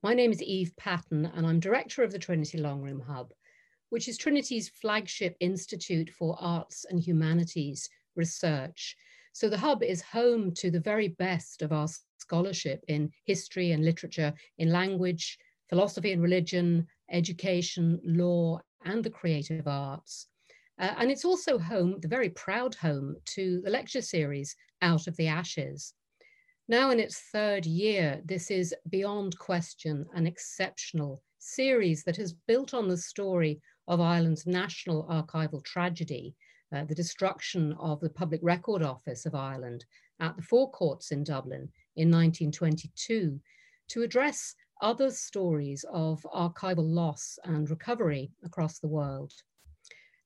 My name is Eve Patten, and I'm director of the Trinity Longroom Hub, which is Trinity's flagship institute for arts and humanities research. So the Hub is home to the very best of our scholarship in history and literature, in language, philosophy and religion, education, law, and the creative arts. Uh, and it's also home, the very proud home, to the lecture series Out of the Ashes. Now in its third year, this is beyond question an exceptional series that has built on the story of Ireland's national archival tragedy, uh, the destruction of the Public Record Office of Ireland at the Four Courts in Dublin in 1922, to address other stories of archival loss and recovery across the world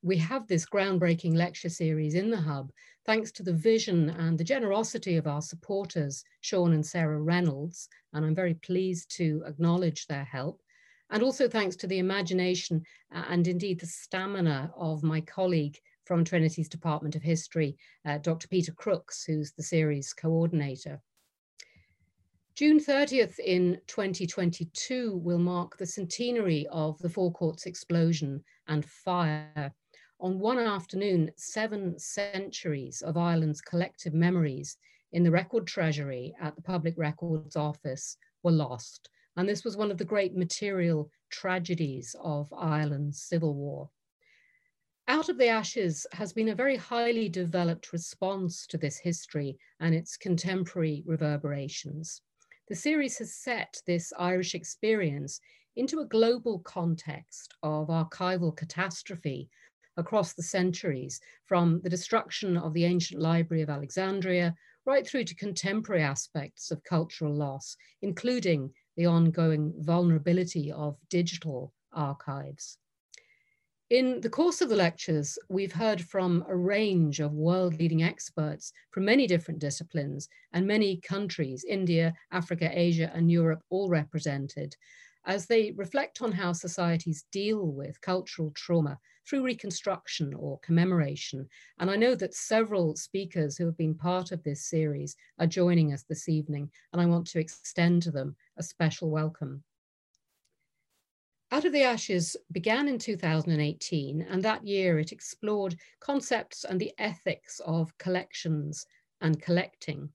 we have this groundbreaking lecture series in the Hub, thanks to the vision and the generosity of our supporters, Sean and Sarah Reynolds, and I'm very pleased to acknowledge their help. And also thanks to the imagination and indeed the stamina of my colleague from Trinity's Department of History, uh, Dr. Peter Crooks, who's the series coordinator. June 30th in 2022 will mark the centenary of the Four Courts explosion and fire on one afternoon, seven centuries of Ireland's collective memories in the record treasury at the Public Records Office were lost. And this was one of the great material tragedies of Ireland's civil war. Out of the Ashes has been a very highly developed response to this history and its contemporary reverberations. The series has set this Irish experience into a global context of archival catastrophe across the centuries, from the destruction of the ancient library of Alexandria right through to contemporary aspects of cultural loss, including the ongoing vulnerability of digital archives. In the course of the lectures, we've heard from a range of world leading experts from many different disciplines and many countries, India, Africa, Asia, and Europe, all represented, as they reflect on how societies deal with cultural trauma through reconstruction or commemoration. And I know that several speakers who have been part of this series are joining us this evening, and I want to extend to them a special welcome. Out of the Ashes began in 2018, and that year it explored concepts and the ethics of collections and collecting.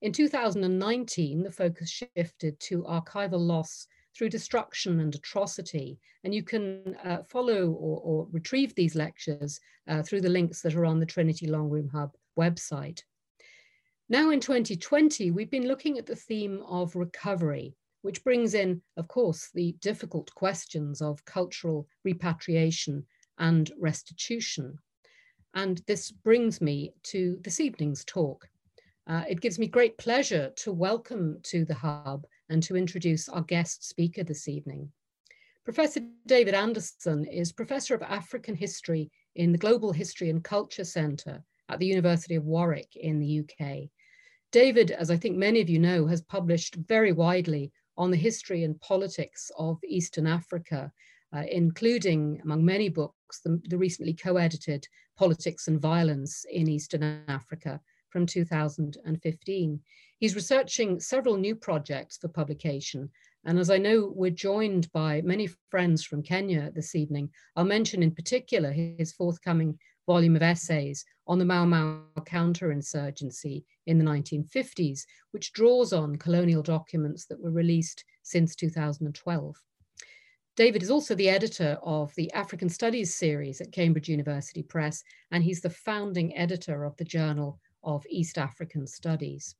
In 2019, the focus shifted to archival loss through destruction and atrocity. And you can uh, follow or, or, retrieve these lectures uh, through the links that are on the Trinity Longroom Hub website. Now in 2020, we've been looking at the theme of recovery, which brings in, of course, the difficult questions of cultural repatriation and restitution. And this brings me to this evening's talk. Uh, it gives me great pleasure to welcome to the Hub and to introduce our guest speaker this evening. Professor David Anderson is Professor of African History in the Global History and Culture Centre at the University of Warwick in the UK. David, as I think many of you know, has published very widely on the history and politics of Eastern Africa, uh, including, among many books, the, the recently co-edited Politics and Violence in Eastern Africa from 2015. He's researching several new projects for publication. And as I know we're joined by many friends from Kenya this evening, I'll mention in particular his forthcoming volume of essays on the Mau Mau counterinsurgency in the 1950s, which draws on colonial documents that were released since 2012. David is also the editor of the African Studies series at Cambridge University Press, and he's the founding editor of the Journal of East African Studies.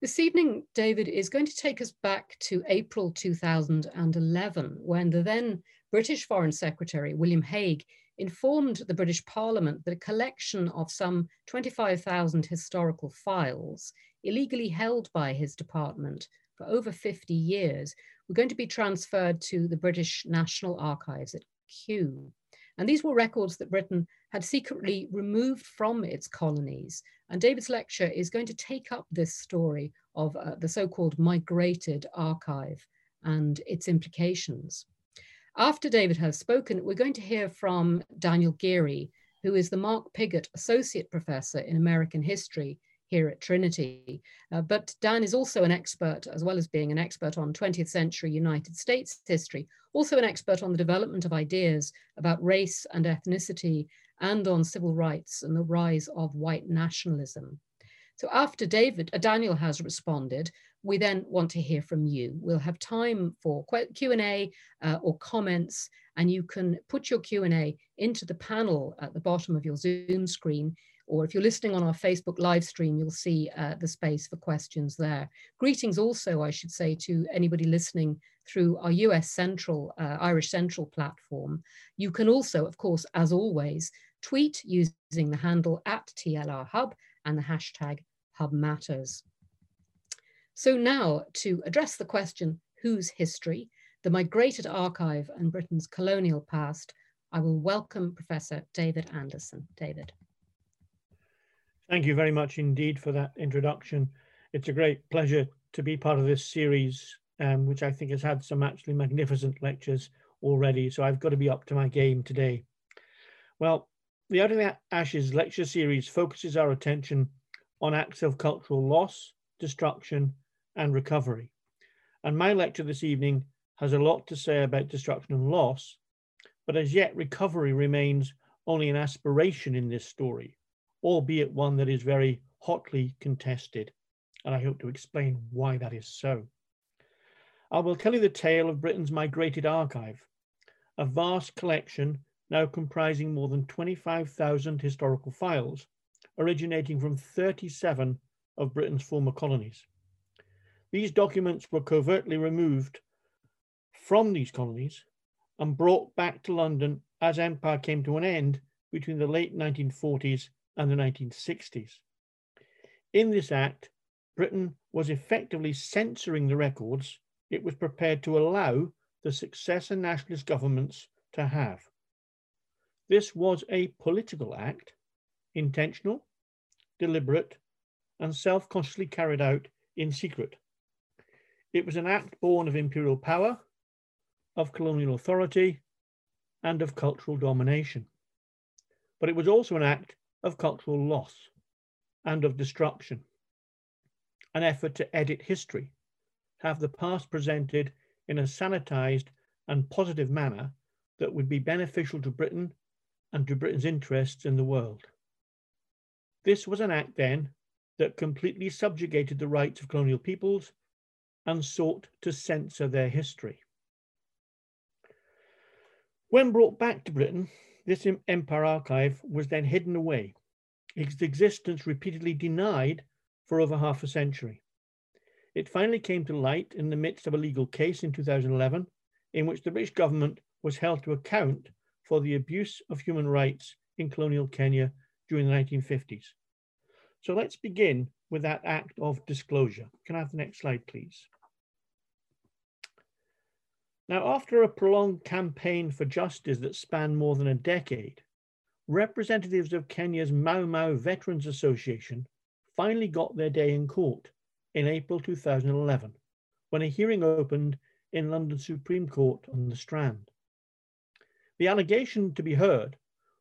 This evening, David is going to take us back to April 2011, when the then British Foreign Secretary, William Hague, informed the British Parliament that a collection of some 25,000 historical files illegally held by his department for over 50 years were going to be transferred to the British National Archives at Kew. And these were records that Britain had secretly removed from its colonies. And David's lecture is going to take up this story of uh, the so-called migrated archive and its implications. After David has spoken, we're going to hear from Daniel Geary, who is the Mark Pigott Associate Professor in American History here at Trinity. Uh, but Dan is also an expert, as well as being an expert on 20th century United States history, also an expert on the development of ideas about race and ethnicity and on civil rights and the rise of white nationalism. So after David, uh, Daniel has responded, we then want to hear from you. We'll have time for Q&A uh, or comments, and you can put your Q&A into the panel at the bottom of your Zoom screen or if you're listening on our Facebook live stream, you'll see uh, the space for questions there. Greetings also, I should say, to anybody listening through our US Central, uh, Irish Central platform. You can also, of course, as always, tweet using the handle at TLR Hub and the hashtag Hub Matters. So now to address the question, whose history, the migrated archive and Britain's colonial past, I will welcome Professor David Anderson. David. Thank you very much indeed for that introduction. It's a great pleasure to be part of this series, um, which I think has had some actually magnificent lectures already. So I've got to be up to my game today. Well, the Out of the Ashes lecture series focuses our attention on acts of cultural loss, destruction, and recovery. And my lecture this evening has a lot to say about destruction and loss, but as yet recovery remains only an aspiration in this story albeit one that is very hotly contested. And I hope to explain why that is so. I will tell you the tale of Britain's migrated archive, a vast collection now comprising more than 25,000 historical files, originating from 37 of Britain's former colonies. These documents were covertly removed from these colonies and brought back to London as empire came to an end between the late 1940s and the 1960s. In this act, Britain was effectively censoring the records it was prepared to allow the successor nationalist governments to have. This was a political act, intentional, deliberate, and self consciously carried out in secret. It was an act born of imperial power, of colonial authority, and of cultural domination. But it was also an act of cultural loss and of destruction. An effort to edit history, have the past presented in a sanitized and positive manner that would be beneficial to Britain and to Britain's interests in the world. This was an act then that completely subjugated the rights of colonial peoples and sought to censor their history. When brought back to Britain, this Empire archive was then hidden away, its existence repeatedly denied for over half a century. It finally came to light in the midst of a legal case in 2011, in which the British government was held to account for the abuse of human rights in colonial Kenya during the 1950s. So let's begin with that act of disclosure. Can I have the next slide, please? Now, after a prolonged campaign for justice that spanned more than a decade, representatives of Kenya's Mau Mau Veterans Association finally got their day in court in April 2011, when a hearing opened in London Supreme Court on the Strand. The allegation to be heard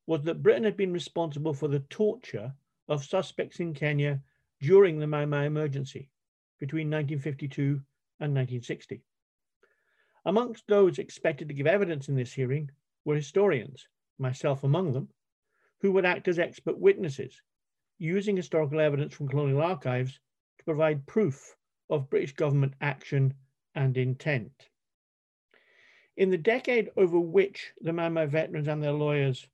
was that Britain had been responsible for the torture of suspects in Kenya during the Mau Mau emergency between 1952 and 1960. Amongst those expected to give evidence in this hearing were historians, myself among them, who would act as expert witnesses, using historical evidence from colonial archives to provide proof of British government action and intent. In the decade over which the Mau veterans and their lawyers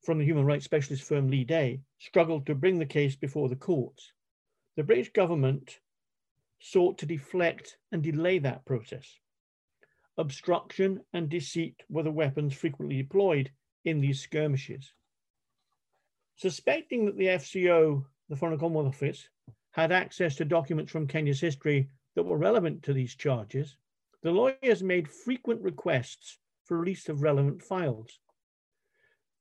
from the human rights specialist firm Leigh Day struggled to bring the case before the courts, the British government sought to deflect and delay that process obstruction and deceit were the weapons frequently deployed in these skirmishes. Suspecting that the FCO, the Foreign Commonwealth Office, had access to documents from Kenya's history that were relevant to these charges, the lawyers made frequent requests for release of relevant files.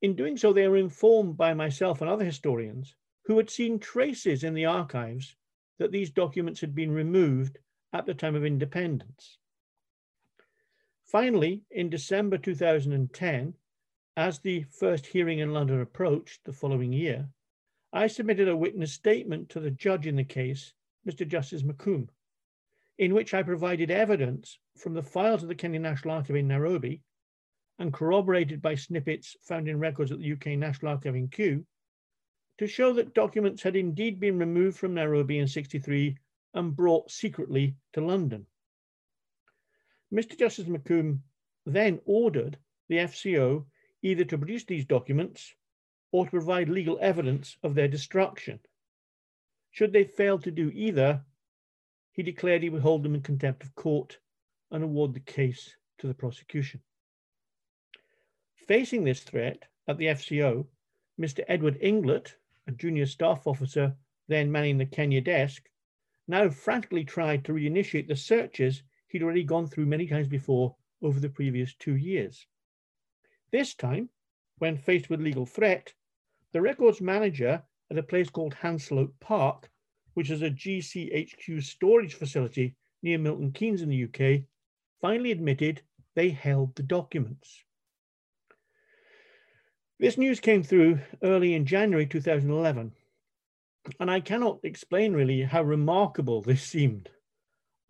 In doing so, they were informed by myself and other historians who had seen traces in the archives that these documents had been removed at the time of independence. Finally, in December 2010, as the first hearing in London approached the following year, I submitted a witness statement to the judge in the case, Mr. Justice McCombe, in which I provided evidence from the files of the Kenya National Archive in Nairobi and corroborated by snippets found in records at the UK National Archive in Kew to show that documents had indeed been removed from Nairobi in 63 and brought secretly to London. Mr. Justice McCombe then ordered the FCO either to produce these documents or to provide legal evidence of their destruction. Should they fail to do either, he declared he would hold them in contempt of court and award the case to the prosecution. Facing this threat at the FCO, Mr. Edward Inglett, a junior staff officer then manning the Kenya desk, now frantically tried to reinitiate the searches he'd already gone through many times before over the previous two years. This time, when faced with legal threat, the records manager at a place called Hanslope Park, which is a GCHQ storage facility near Milton Keynes in the UK, finally admitted they held the documents. This news came through early in January 2011, and I cannot explain really how remarkable this seemed.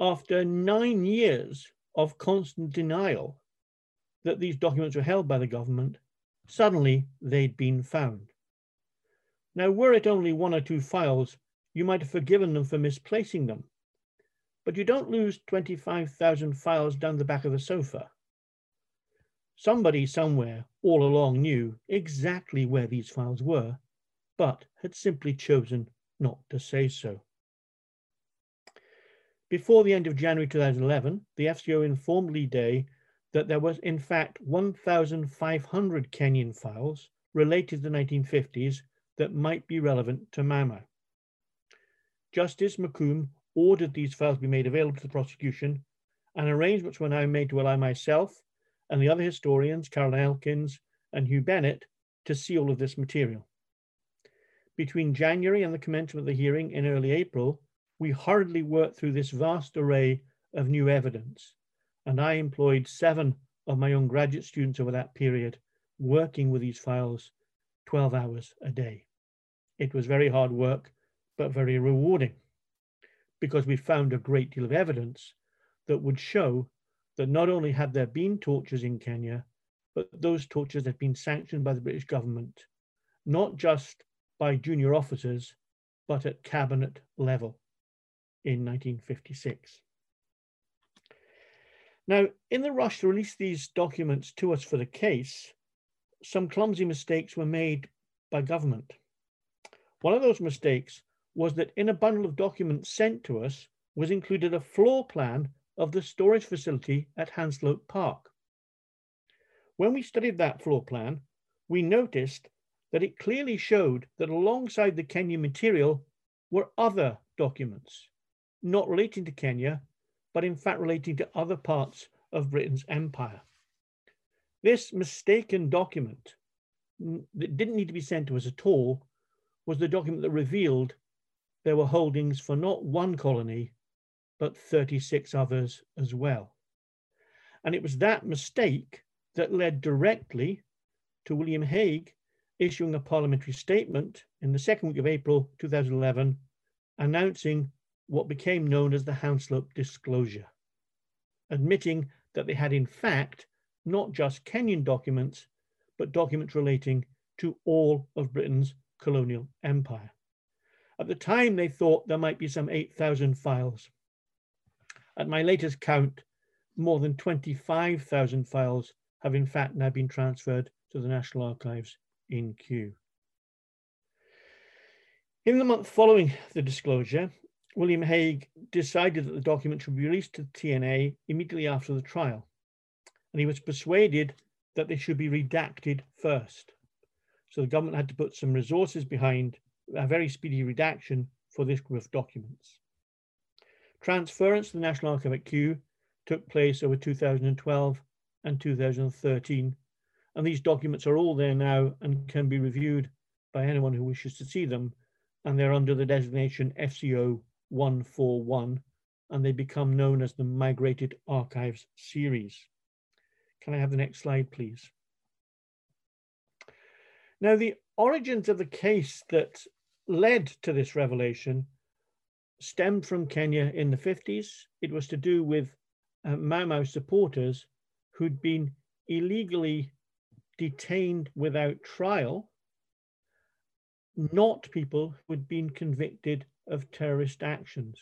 After nine years of constant denial that these documents were held by the government, suddenly they'd been found. Now, were it only one or two files, you might have forgiven them for misplacing them. But you don't lose 25,000 files down the back of the sofa. Somebody somewhere all along knew exactly where these files were, but had simply chosen not to say so. Before the end of January 2011, the FCO informed Leigh Day that there was in fact 1,500 Kenyan files related to the 1950s that might be relevant to Mau. Justice McCombe ordered these files be made available to the prosecution, and arrangements were now made to allow myself and the other historians, Caroline Elkins and Huw Bennett, to see all of this material. Between January and the commencement of the hearing in early April, we hurriedly worked through this vast array of new evidence, and I employed seven of my own graduate students over that period, working with these files 12 hours a day. It was very hard work, but very rewarding because we found a great deal of evidence that would show that not only had there been tortures in Kenya, but those tortures had been sanctioned by the British government, not just by junior officers, but at cabinet level in 1956. Now, in the rush to release these documents to us for the case, some clumsy mistakes were made by government. One of those mistakes was that in a bundle of documents sent to us was included a floor plan of the storage facility at Hanslope Park. When we studied that floor plan, we noticed that it clearly showed that alongside the Kenya material were other documents, not relating to Kenya, but in fact relating to other parts of Britain's empire. This mistaken document that didn't need to be sent to us at all was the document that revealed there were holdings for not one colony, but 36 others as well. And it was that mistake that led directly to William Hague issuing a parliamentary statement in the second week of April 2011 announcing what became known as the Hanslope Disclosure, admitting that they had in fact not just Kenyan documents, but documents relating to all of Britain's colonial empire. At the time, they thought there might be some 8,000 files. At my latest count, more than 25,000 files have in fact now been transferred to the National Archives in Kew. In the month following the disclosure, William Hague decided that the document should be released to the TNA immediately after the trial, and he was persuaded that they should be redacted first. So the government had to put some resources behind a very speedy redaction for this group of documents. Transference to the National Archive at Kew took place over 2012 and 2013, and these documents are all there now and can be reviewed by anyone who wishes to see them, and they're under the designation FCO 141, and they become known as the Migrated Archives series. Can I have the next slide, please? Now, the origins of the case that led to this revelation stemmed from Kenya in the 50s. It was to do with uh, Mau Mau supporters who'd been illegally detained without trial, not people who'd been convicted of terrorist actions.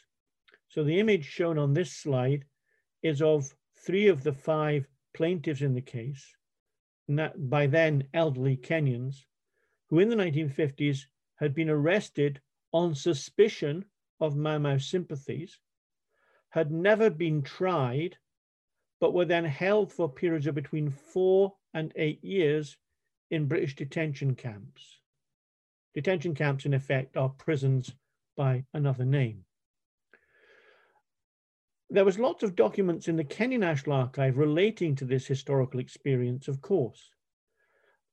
So the image shown on this slide is of three of the five plaintiffs in the case, by then elderly Kenyans, who in the 1950s had been arrested on suspicion of Mau Mau sympathies, had never been tried, but were then held for periods of between four and eight years in British detention camps. Detention camps, in effect, are prisons by another name. There was lots of documents in the Kenya National Archive relating to this historical experience, of course.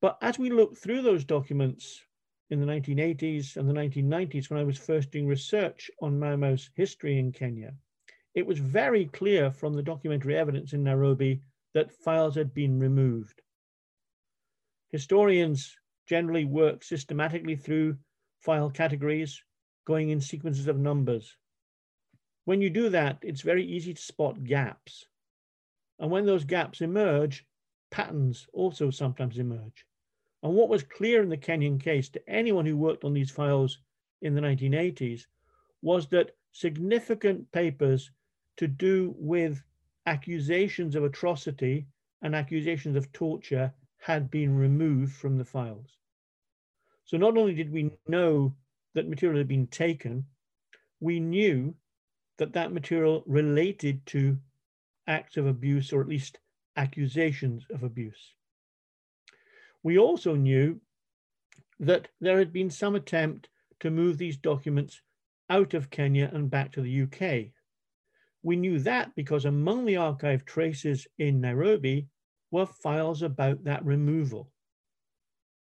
But as we look through those documents in the 1980s and the 1990s, when I was first doing research on Mau Mau's history in Kenya, it was very clear from the documentary evidence in Nairobi that files had been removed. Historians generally work systematically through file categories, going in sequences of numbers. When you do that, it's very easy to spot gaps. And when those gaps emerge, patterns also sometimes emerge. And what was clear in the Kenyan case to anyone who worked on these files in the 1980s was that significant papers to do with accusations of atrocity and accusations of torture had been removed from the files. So not only did we know that material had been taken, we knew that that material related to acts of abuse or at least accusations of abuse. We also knew that there had been some attempt to move these documents out of Kenya and back to the UK. We knew that because among the archive traces in Nairobi were files about that removal.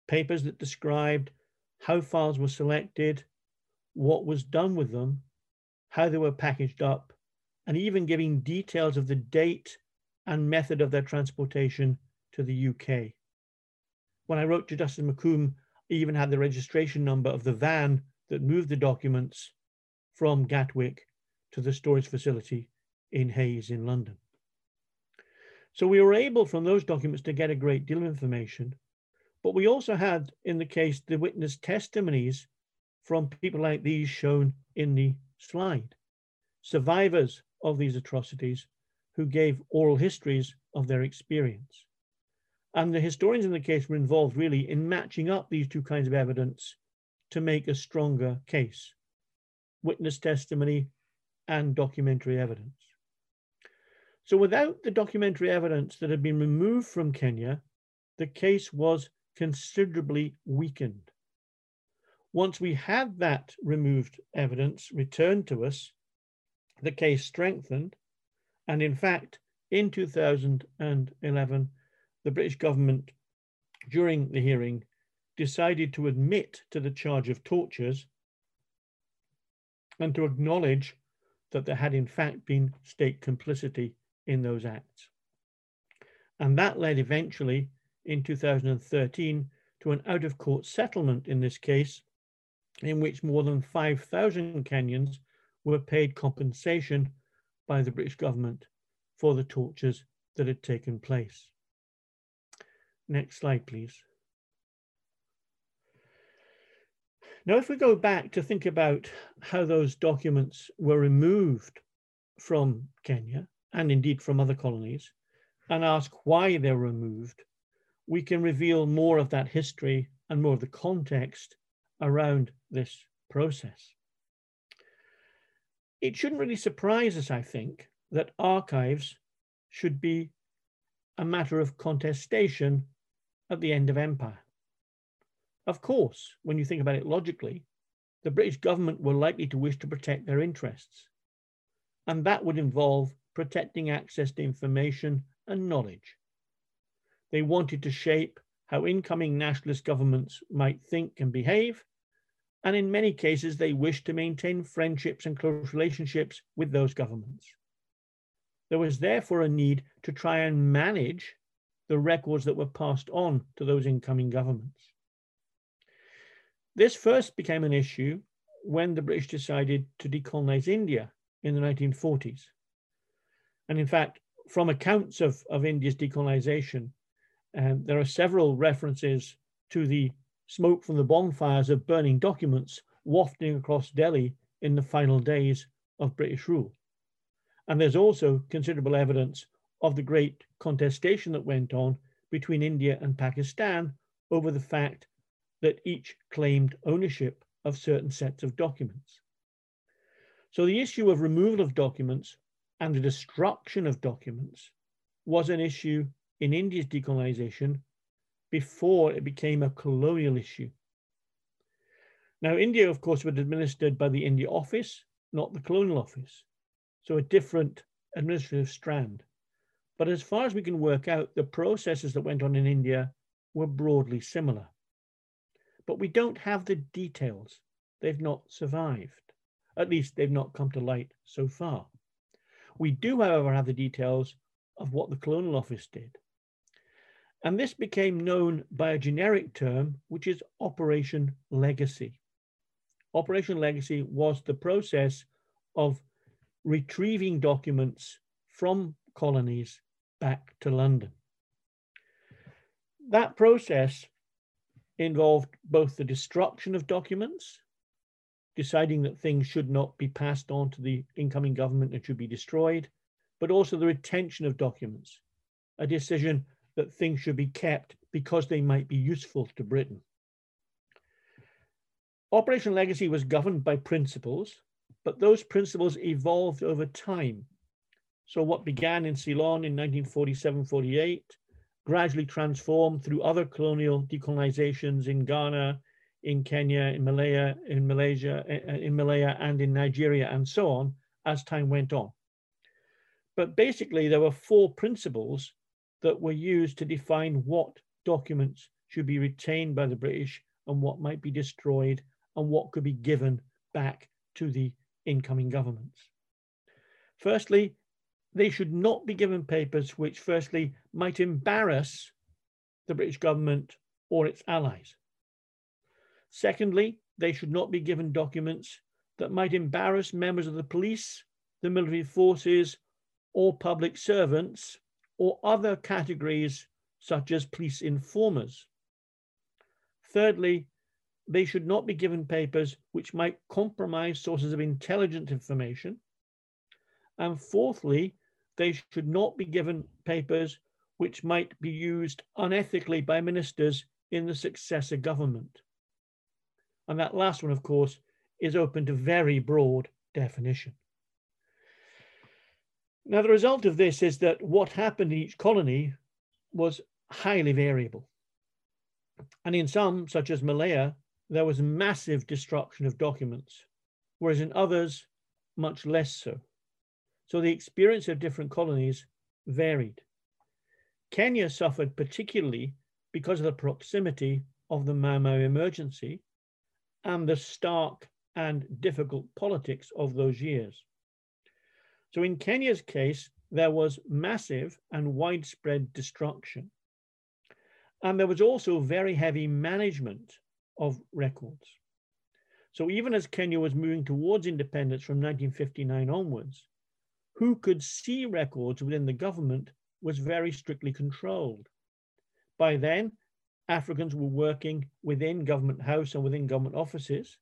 Papers that described how files were selected, what was done with them, how they were packaged up, and even giving details of the date and method of their transportation to the UK. When I wrote to Justice McCombe, I even had the registration number of the van that moved the documents from Gatwick to the storage facility in Hayes in London. So we were able from those documents to get a great deal of information, but we also had in the case the witness testimonies from people like these shown in the slide, survivors of these atrocities who gave oral histories of their experience. And the historians in the case were involved really in matching up these two kinds of evidence to make a stronger case witness testimony and documentary evidence. So, without the documentary evidence that had been removed from Kenya, the case was considerably weakened. Once we had that removed evidence returned to us, the case strengthened. And in fact, in 2011, the British government, during the hearing, decided to admit to the charge of tortures and to acknowledge that there had in fact been state complicity in those acts. And that led eventually in 2013 to an out of court settlement in this case, in which more than 5,000 Kenyans were paid compensation by the British government for the tortures that had taken place. Next slide, please. Now, if we go back to think about how those documents were removed from Kenya, and indeed from other colonies, and ask why they're removed, we can reveal more of that history and more of the context around this process. It shouldn't really surprise us, I think, that archives should be a matter of contestation at the end of empire. Of course, when you think about it logically, the British government were likely to wish to protect their interests. and that would involve protecting access to information and knowledge. They wanted to shape how incoming nationalist governments might think and behave, and in many cases, they wished to maintain friendships and close relationships with those governments. There was therefore a need to try and manage the records that were passed on to those incoming governments. This first became an issue when the British decided to decolonize India in the 1940s. And in fact, from accounts of, of India's decolonization, um, there are several references to the smoke from the bonfires of burning documents wafting across Delhi in the final days of British rule. And there's also considerable evidence of the great contestation that went on between India and Pakistan over the fact that each claimed ownership of certain sets of documents. So the issue of removal of documents and the destruction of documents was an issue in India's decolonization before it became a colonial issue. Now, India, of course, was administered by the India Office, not the Colonial Office, so a different administrative strand. But as far as we can work out, the processes that went on in India were broadly similar. But we don't have the details. They've not survived. At least they've not come to light so far. We do, however, have the details of what the Colonial Office did. And this became known by a generic term, which is Operation Legacy. Operation Legacy was the process of retrieving documents from colonies back to London. That process involved both the destruction of documents, deciding that things should not be passed on to the incoming government and should be destroyed, but also the retention of documents, a decision that things should be kept because they might be useful to Britain. Operation Legacy was governed by principles, but those principles evolved over time. So what began in Ceylon in 1947-48 gradually transformed through other colonial decolonizations in Ghana, in Kenya, in Malaya, in Malaysia, eh, eh, in Malaya, and in Nigeria, and so on, as time went on. But basically, there were four principles that were used to define what documents should be retained by the British and what might be destroyed and what could be given back to the incoming governments. Firstly, they should not be given papers which, firstly, might embarrass the British government or its allies. Secondly, they should not be given documents that might embarrass members of the police, the military forces, or public servants, or other categories such as police informers. Thirdly, they should not be given papers which might compromise sources of intelligence information. And fourthly, they should not be given papers which might be used unethically by ministers in the successor government. And that last one, of course, is open to very broad definition. Now, the result of this is that what happened in each colony was highly variable. And in some, such as Malaya, there was massive destruction of documents, whereas in others, much less so. So the experience of different colonies varied. Kenya suffered particularly because of the proximity of the Mau emergency and the stark and difficult politics of those years. So in Kenya's case, there was massive and widespread destruction. And there was also very heavy management of records. So even as Kenya was moving towards independence from 1959 onwards, who could see records within the government was very strictly controlled. By then, Africans were working within government house and within government offices.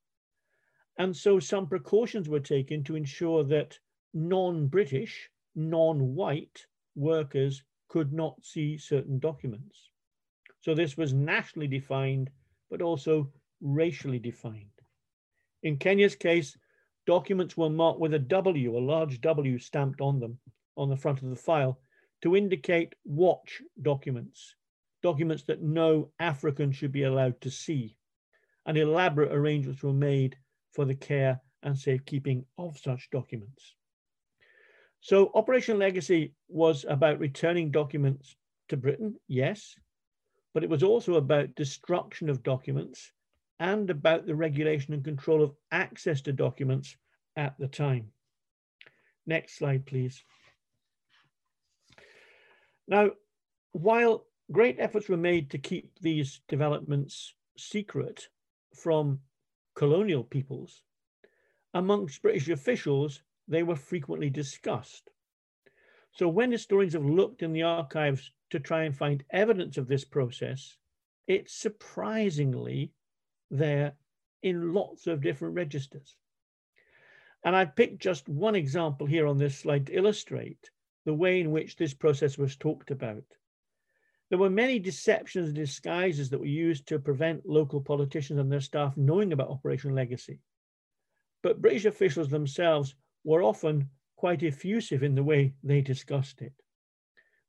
And so some precautions were taken to ensure that non-British, non-white workers could not see certain documents. So this was nationally defined, but also racially defined. In Kenya's case, documents were marked with a W, a large W stamped on them on the front of the file to indicate watch documents, documents that no African should be allowed to see. And elaborate arrangements were made for the care and safekeeping of such documents. So Operation Legacy was about returning documents to Britain, yes, but it was also about destruction of documents and about the regulation and control of access to documents at the time. Next slide, please. Now, while great efforts were made to keep these developments secret from colonial peoples, amongst British officials, they were frequently discussed. So when historians have looked in the archives to try and find evidence of this process, it's surprisingly there in lots of different registers. And I've picked just one example here on this slide to illustrate the way in which this process was talked about. There were many deceptions and disguises that were used to prevent local politicians and their staff knowing about Operation Legacy. But British officials themselves were often quite effusive in the way they discussed it.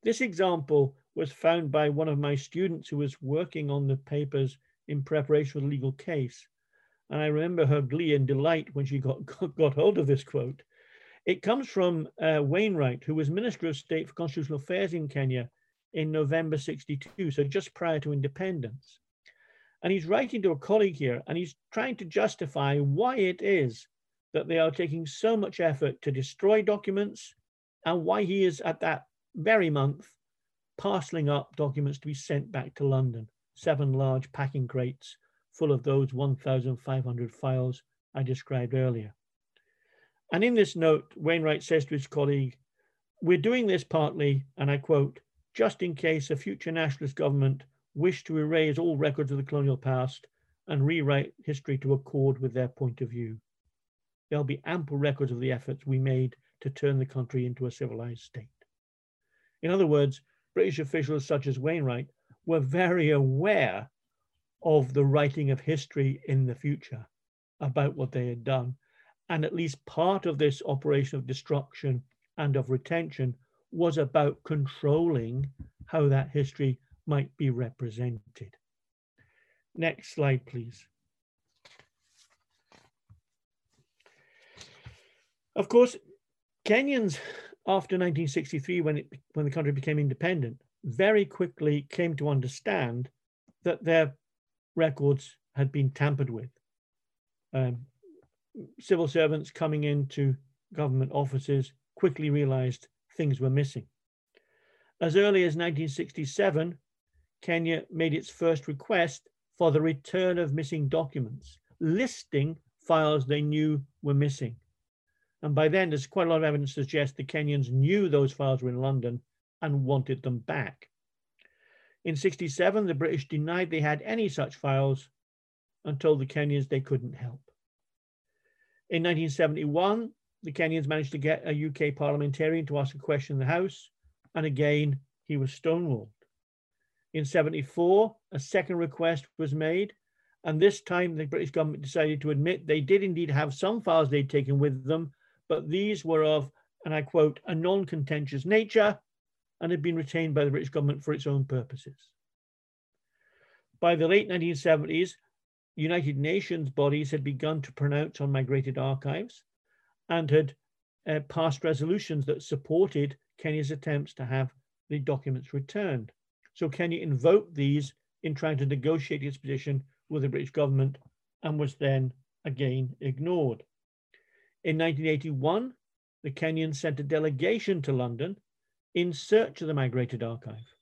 This example was found by one of my students who was working on the papers in preparation for the legal case. And I remember her glee and delight when she got, got, hold of this quote. It comes from uh, Wainwright, who was Minister of State for Constitutional Affairs in Kenya in November 62, so just prior to independence. And he's writing to a colleague here, and he's trying to justify why it is that they are taking so much effort to destroy documents and why he is at that very month parceling up documents to be sent back to London, seven large packing crates full of those 1,500 files I described earlier. And in this note, Wainwright says to his colleague, We're doing this partly, and I quote, just in case a future nationalist government wish to erase all records of the colonial past and rewrite history to accord with their point of view there'll be ample records of the efforts we made to turn the country into a civilized state. In other words, British officials such as Wainwright were very aware of the writing of history in the future about what they had done. And at least part of this operation of destruction and of retention was about controlling how that history might be represented. Next slide, please. Of course, Kenyans after 1963, when, it, when the country became independent, very quickly came to understand that their records had been tampered with. Um, civil servants coming into government offices quickly realized things were missing. As early as 1967, Kenya made its first request for the return of missing documents, listing files they knew were missing. And by then, there's quite a lot of evidence to suggest the Kenyans knew those files were in London and wanted them back. In 67, the British denied they had any such files and told the Kenyans they couldn't help. In 1971, the Kenyans managed to get a UK parliamentarian to ask a question in the House, and again, he was stonewalled. In 74, a second request was made, and this time the British government decided to admit they did indeed have some files they'd taken with them, but these were of, and I quote, a non contentious nature and had been retained by the British government for its own purposes. By the late 1970s, United Nations bodies had begun to pronounce on migrated archives and had uh, passed resolutions that supported Kenya's attempts to have the documents returned. So Kenya invoked these in trying to negotiate its position with the British government and was then again ignored. In 1981, the Kenyans sent a delegation to London in search of the migrated archive.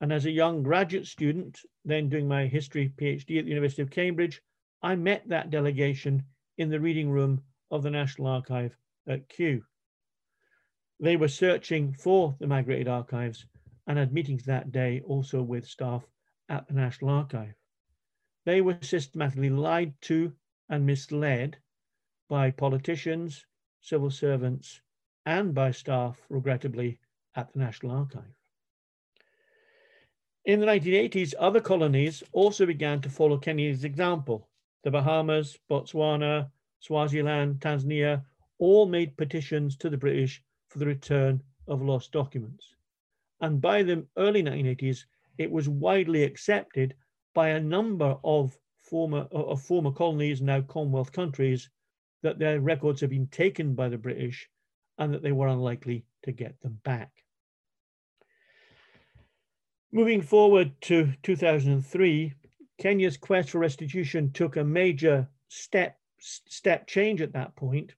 And as a young graduate student, then doing my history PhD at the University of Cambridge, I met that delegation in the reading room of the National Archive at Kew. They were searching for the migrated archives and had meetings that day also with staff at the National Archive. They were systematically lied to and misled by politicians, civil servants, and by staff, regrettably, at the National Archive. In the 1980s, other colonies also began to follow Kenya's example. The Bahamas, Botswana, Swaziland, Tanzania all made petitions to the British for the return of lost documents. And by the early 1980s, it was widely accepted by a number of former, of former colonies, now Commonwealth countries, that their records had been taken by the British and that they were unlikely to get them back. Moving forward to 2003, Kenya's quest for restitution took a major step, step change at that point,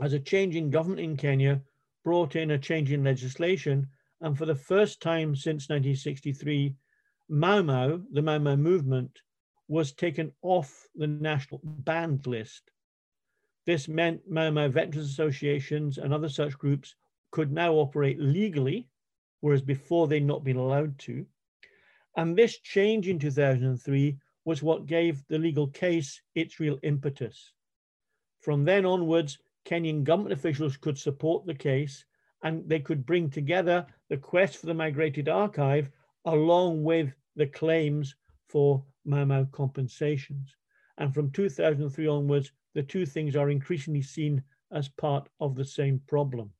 as a change in government in Kenya brought in a change in legislation. And for the first time since 1963, Mau Mau, the Mau Mau movement, was taken off the national banned list. This meant Mau veterans associations and other such groups could now operate legally, whereas before they'd not been allowed to. And this change in 2003 was what gave the legal case its real impetus. From then onwards, Kenyan government officials could support the case and they could bring together the quest for the migrated archive along with the claims for Mau Mau compensations. And from 2003 onwards, the two things are increasingly seen as part of the same problem.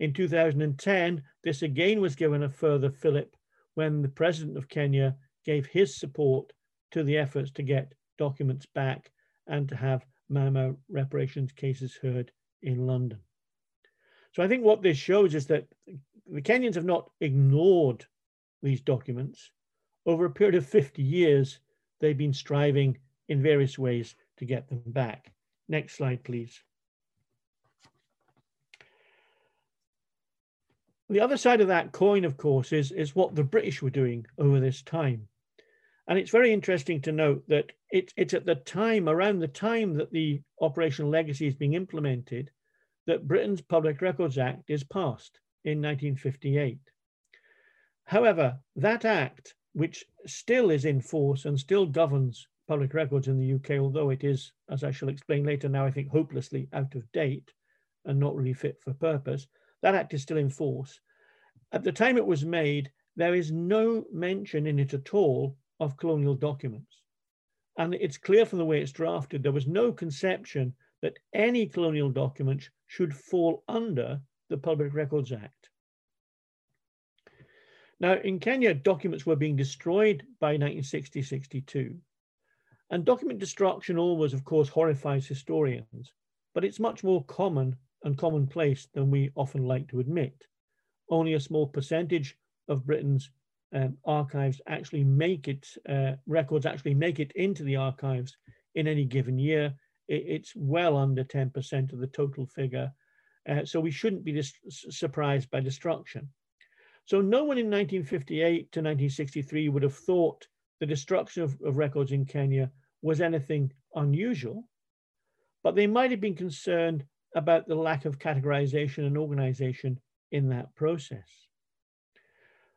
In 2010, this again was given a further fillip when the president of Kenya gave his support to the efforts to get documents back and to have Mau reparations cases heard in London. So I think what this shows is that the Kenyans have not ignored these documents. Over a period of 50 years, they've been striving in various ways to get them back. Next slide, please. The other side of that coin, of course, is, is what the British were doing over this time. And it's very interesting to note that it, it's at the time, around the time that the Operational Legacy is being implemented, that Britain's Public Records Act is passed in 1958. However, that act, which still is in force and still governs public records in the UK, although it is, as I shall explain later now, I think hopelessly out of date and not really fit for purpose, that act is still in force. At the time it was made, there is no mention in it at all of colonial documents. And it's clear from the way it's drafted, there was no conception that any colonial documents should fall under the Public Records Act. Now, in Kenya, documents were being destroyed by 1960 62. And document destruction always, of course, horrifies historians, but it's much more common and commonplace than we often like to admit. Only a small percentage of Britain's um, archives actually make it, uh, records actually make it into the archives in any given year. It, it's well under 10% of the total figure. Uh, so we shouldn't be surprised by destruction. So no one in 1958 to 1963 would have thought the destruction of, of records in Kenya was anything unusual, but they might have been concerned about the lack of categorization and organization in that process.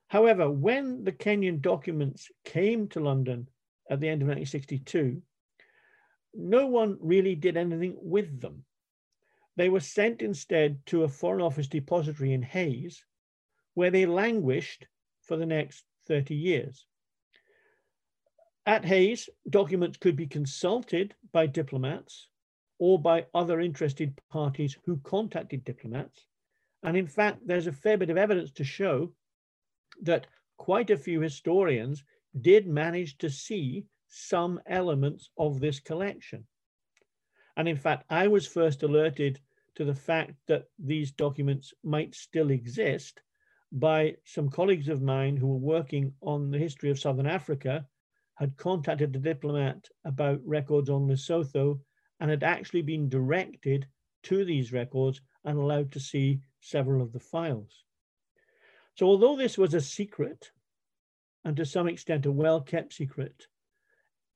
However, when the Kenyan documents came to London at the end of 1962, no one really did anything with them. They were sent instead to a Foreign Office depository in Hayes, where they languished for the next 30 years. At Hayes, documents could be consulted by diplomats or by other interested parties who contacted diplomats. And in fact, there's a fair bit of evidence to show that quite a few historians did manage to see some elements of this collection. And in fact, I was first alerted to the fact that these documents might still exist by some colleagues of mine who were working on the history of Southern Africa, had contacted a diplomat about records on Lesotho, and had actually been directed to these records and allowed to see several of the files. So although this was a secret, and to some extent a well-kept secret,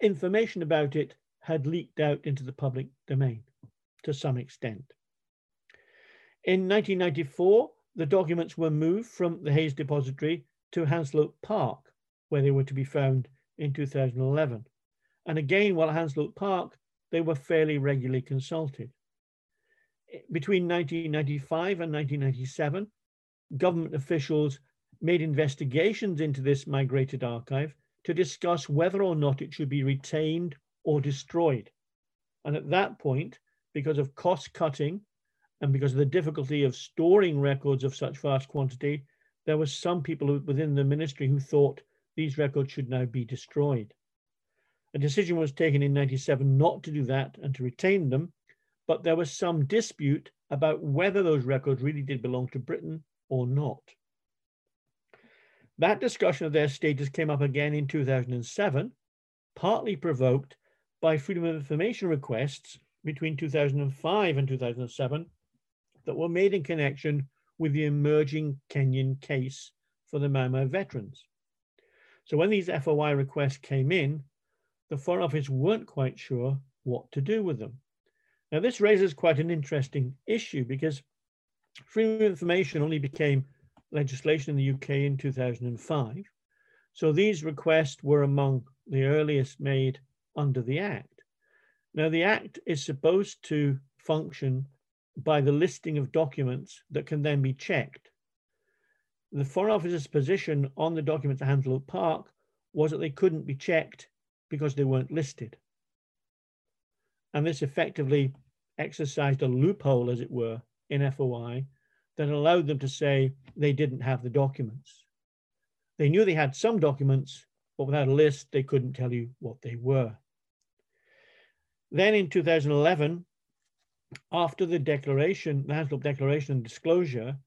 information about it had leaked out into the public domain to some extent. In 1994, the documents were moved from the Hayes Depository to Hanslope Park, where they were to be found in 2011. And again, while at Hanslope Park, they were fairly regularly consulted. Between 1995 and 1997, government officials made investigations into this migrated archive to discuss whether or not it should be retained or destroyed. And at that point, because of cost cutting and because of the difficulty of storing records of such vast quantity, there were some people within the ministry who thought these records should now be destroyed. A decision was taken in 97 not to do that and to retain them, but there was some dispute about whether those records really did belong to Britain or not. That discussion of their status came up again in 2007, partly provoked by Freedom of Information requests between 2005 and 2007 that were made in connection with the emerging Kenyan case for the Mau veterans. So when these FOI requests came in, the Foreign Office weren't quite sure what to do with them. Now, this raises quite an interesting issue because freedom of information only became legislation in the UK in 2005. So these requests were among the earliest made under the Act. Now, the Act is supposed to function by the listing of documents that can then be checked. The Foreign Office's position on the documents at Hanslope Park was that they couldn't be checked because they weren't listed. And this effectively exercised a loophole, as it were, in FOI that allowed them to say they didn't have the documents. They knew they had some documents, but without a list, they couldn't tell you what they were. Then in 2011, after the declaration, the Hanslope Declaration and disclosure,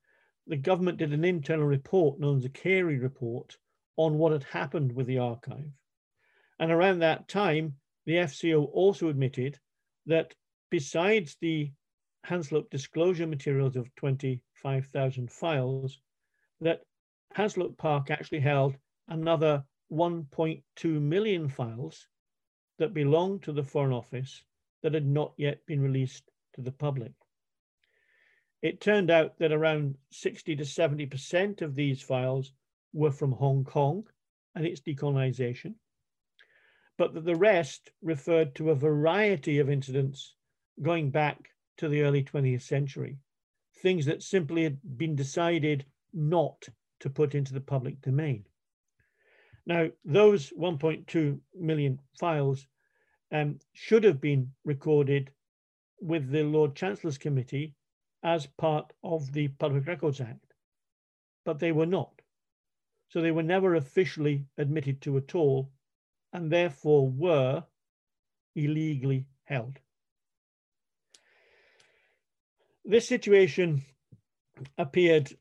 the government did an internal report known as the Cary report on what had happened with the archive. And around that time, the FCO also admitted that besides the Hanslope disclosure materials of 25,000 files, that Hanslope Park actually held another 1.2 million files that belonged to the Foreign Office that had not yet been released to the public. It turned out that around 60 to 70% of these files were from Hong Kong and its decolonization, but that the rest referred to a variety of incidents going back to the early 20th century, things that simply had been decided not to put into the public domain. Now, those 1.2 million files um, should have been recorded with the Lord Chancellor's Committee as part of the Public Records Act, but they were not. So they were never officially admitted to at all, and therefore were illegally held. This situation appeared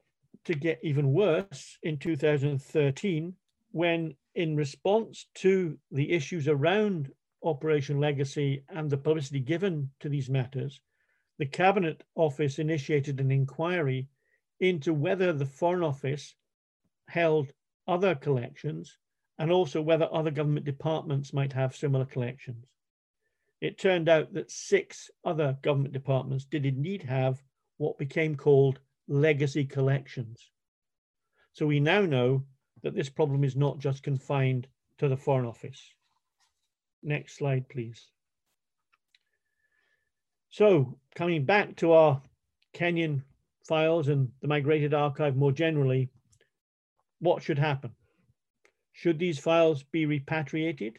to get even worse in 2013 when, in response to the issues around Operation Legacy and the publicity given to these matters, the Cabinet Office initiated an inquiry into whether the Foreign Office held other collections and also whether other government departments might have similar collections. It turned out that six other government departments did indeed have what became called legacy collections. So we now know that this problem is not just confined to the Foreign Office. Next slide, please. So coming back to our Kenyan files and the migrated archive more generally, what should happen? Should these files be repatriated?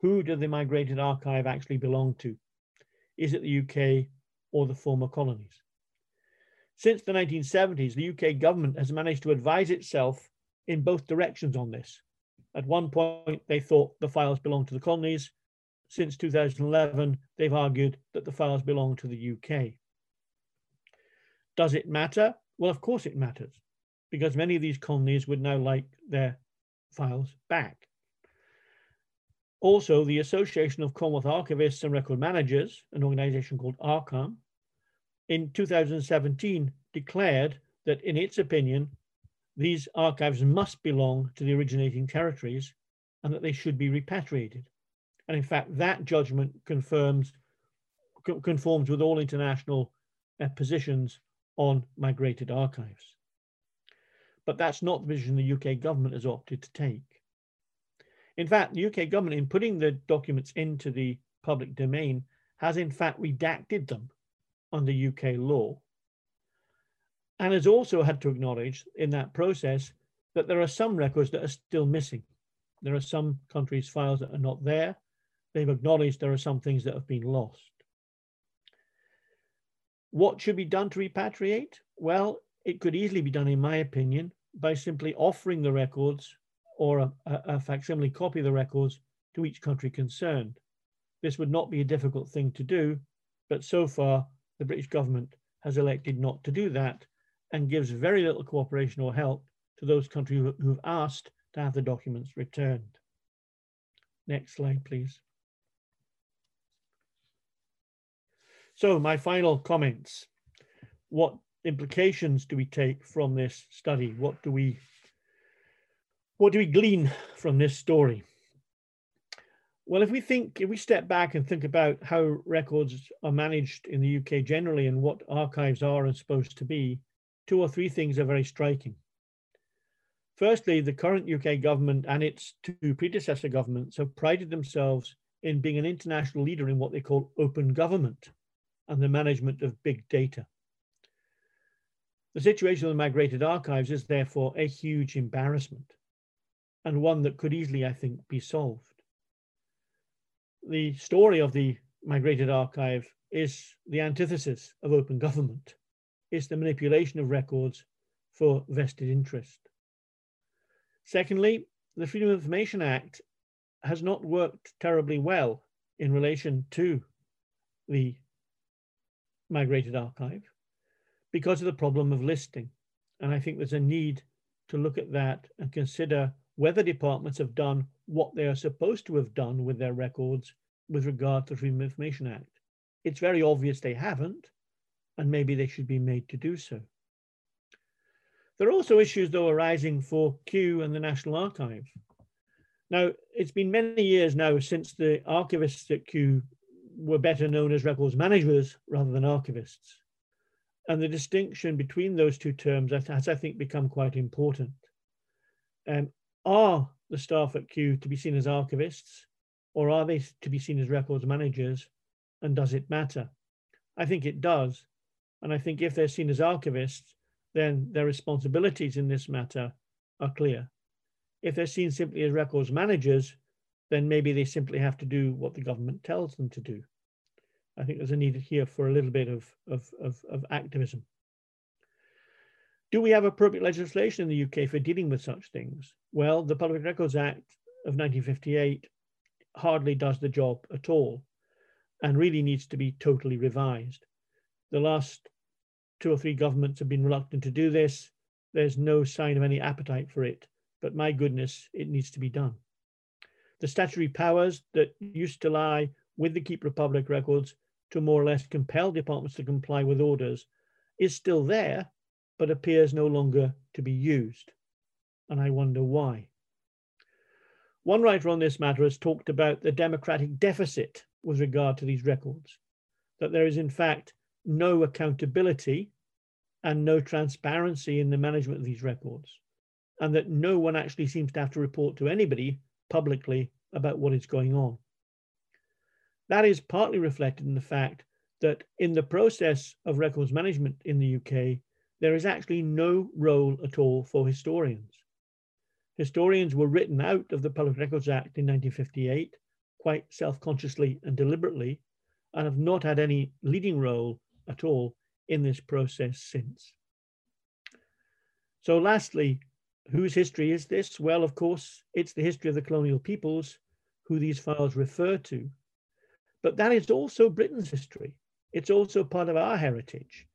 Who do the migrated archive actually belong to? Is it the UK or the former colonies? Since the 1970s, the UK government has managed to advise itself in both directions on this. At one point, they thought the files belonged to the colonies. Since 2011, they've argued that the files belong to the UK. Does it matter? Well, of course it matters, because many of these colonies would now like their files back. Also, the Association of Commonwealth Archivists and Record Managers, an organization called ACARM, in 2017 declared that in its opinion, these archives must belong to the originating territories and that they should be repatriated. And in fact, that judgment confirms conforms with all international uh, positions on migrated archives. But that's not the position the UK government has opted to take. In fact, the UK government, in putting the documents into the public domain, has in fact redacted them under UK law. And has also had to acknowledge in that process that there are some records that are still missing. There are some countries' files that are not there. They've acknowledged there are some things that have been lost. What should be done to repatriate? Well, it could easily be done, in my opinion, by simply offering the records or a, a, facsimile copy of the records to each country concerned. This would not be a difficult thing to do, but so far the British government has elected not to do that and gives very little cooperation or help to those countries who've asked to have the documents returned. Next slide, please. So my final comments. What implications do we take from this study? What do we what do we glean from this story? Well, if we think, if we step back and think about how records are managed in the UK generally and what archives are and supposed to be, two or three things are very striking. Firstly, the current UK government and its two predecessor governments have prided themselves in being an international leader in what they call open government and the management of big data. The situation of the migrated archives is therefore a huge embarrassment and one that could easily, I think, be solved. The story of the migrated archive is the antithesis of open government. It's the manipulation of records for vested interest. Secondly, the Freedom of Information Act has not worked terribly well in relation to the migrated archive because of the problem of listing. And I think there's a need to look at that and consider whether departments have done what they are supposed to have done with their records with regard to the Freedom of Information Act. It's very obvious they haven't, and maybe they should be made to do so. There are also issues, though, arising for Kew and the National Archive. Now, it's been many years now since the archivists at Kew were better known as records managers rather than archivists. And the distinction between those two terms has, I think, become quite important. Um, are the staff at Kew to be seen as archivists, or are they to be seen as records managers? And does it matter? I think it does. And I think if they're seen as archivists, then their responsibilities in this matter are clear. If they're seen simply as records managers, then maybe they simply have to do what the government tells them to do. I think there's a need here for a little bit of, of, of, of activism. Do we have appropriate legislation in the UK for dealing with such things? Well, the Public Records Act of 1958 hardly does the job at all and really needs to be totally revised. The last two or three governments have been reluctant to do this. There's no sign of any appetite for it, but my goodness, it needs to be done. The statutory powers that used to lie with the Keeper of Public Records to more or less compel departments to comply with orders is still there, but appears no longer to be used. And I wonder why. One writer on this matter has talked about the democratic deficit with regard to these records, that there is in fact no accountability and no transparency in the management of these records, and that no one actually seems to have to report to anybody publicly about what is going on. That is partly reflected in the fact that in the process of records management in the UK, there is actually no role at all for historians. Historians were written out of the Public Records Act in 1958, quite self consciously and deliberately, and have not had any leading role at all in this process since. So, lastly, whose history is this? Well, of course, it's the history of the colonial peoples who these files refer to. But that is also Britain's history. It's also part of our heritage,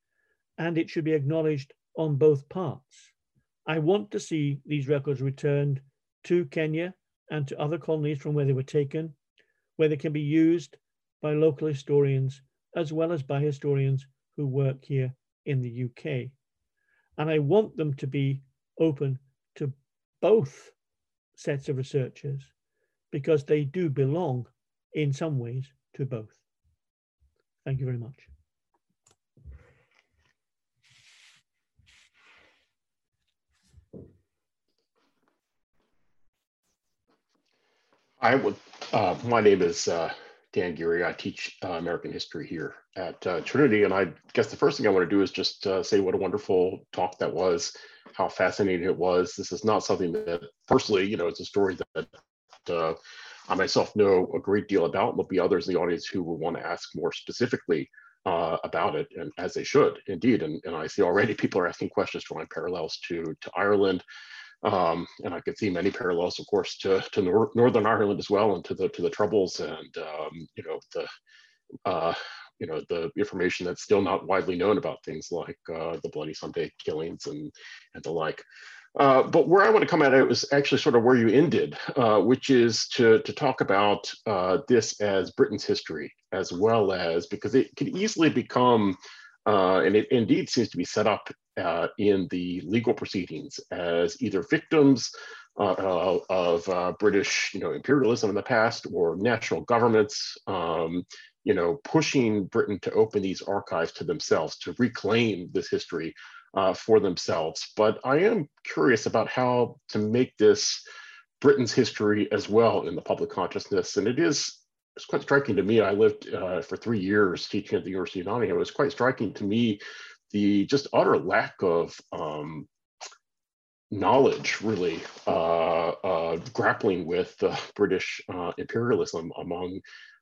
and it should be acknowledged on both parts. I want to see these records returned to Kenya and to other colonies from where they were taken, where they can be used by local historians as well as by historians who work here in the UK. And I want them to be open both sets of researchers because they do belong in some ways to both. Thank you very much. I would, uh, my name is uh, Dan Geary. I teach uh, American history here at uh, Trinity. And I guess the first thing I want to do is just uh, say what a wonderful talk that was, how fascinating it was. This is not something that personally, you know, it's a story that uh, I myself know a great deal about. There'll be others in the audience who will want to ask more specifically uh, about it, and as they should, indeed. And, and I see already people are asking questions drawing parallels to, to Ireland. Um, and I could see many parallels, of course, to, to Nor Northern Ireland as well, and to the to the Troubles, and um, you know the uh, you know the information that's still not widely known about things like uh, the Bloody Sunday killings and and the like. Uh, but where I want to come at it was actually sort of where you ended, uh, which is to, to talk about uh, this as Britain's history, as well as because it could easily become, uh, and it indeed seems to be set up uh, in the legal proceedings as either victims of British, you know, imperialism in the past or national governments, um, you know, pushing Britain to open these archives to themselves to reclaim this history uh, for themselves. But I am curious about how to make this Britain's history as well in the public consciousness. And it is it's quite striking to me. I lived uh, for three years teaching at the University of Nottingham. It was quite striking to me the just utter lack of um, knowledge, really, uh, uh, grappling with British uh, imperialism among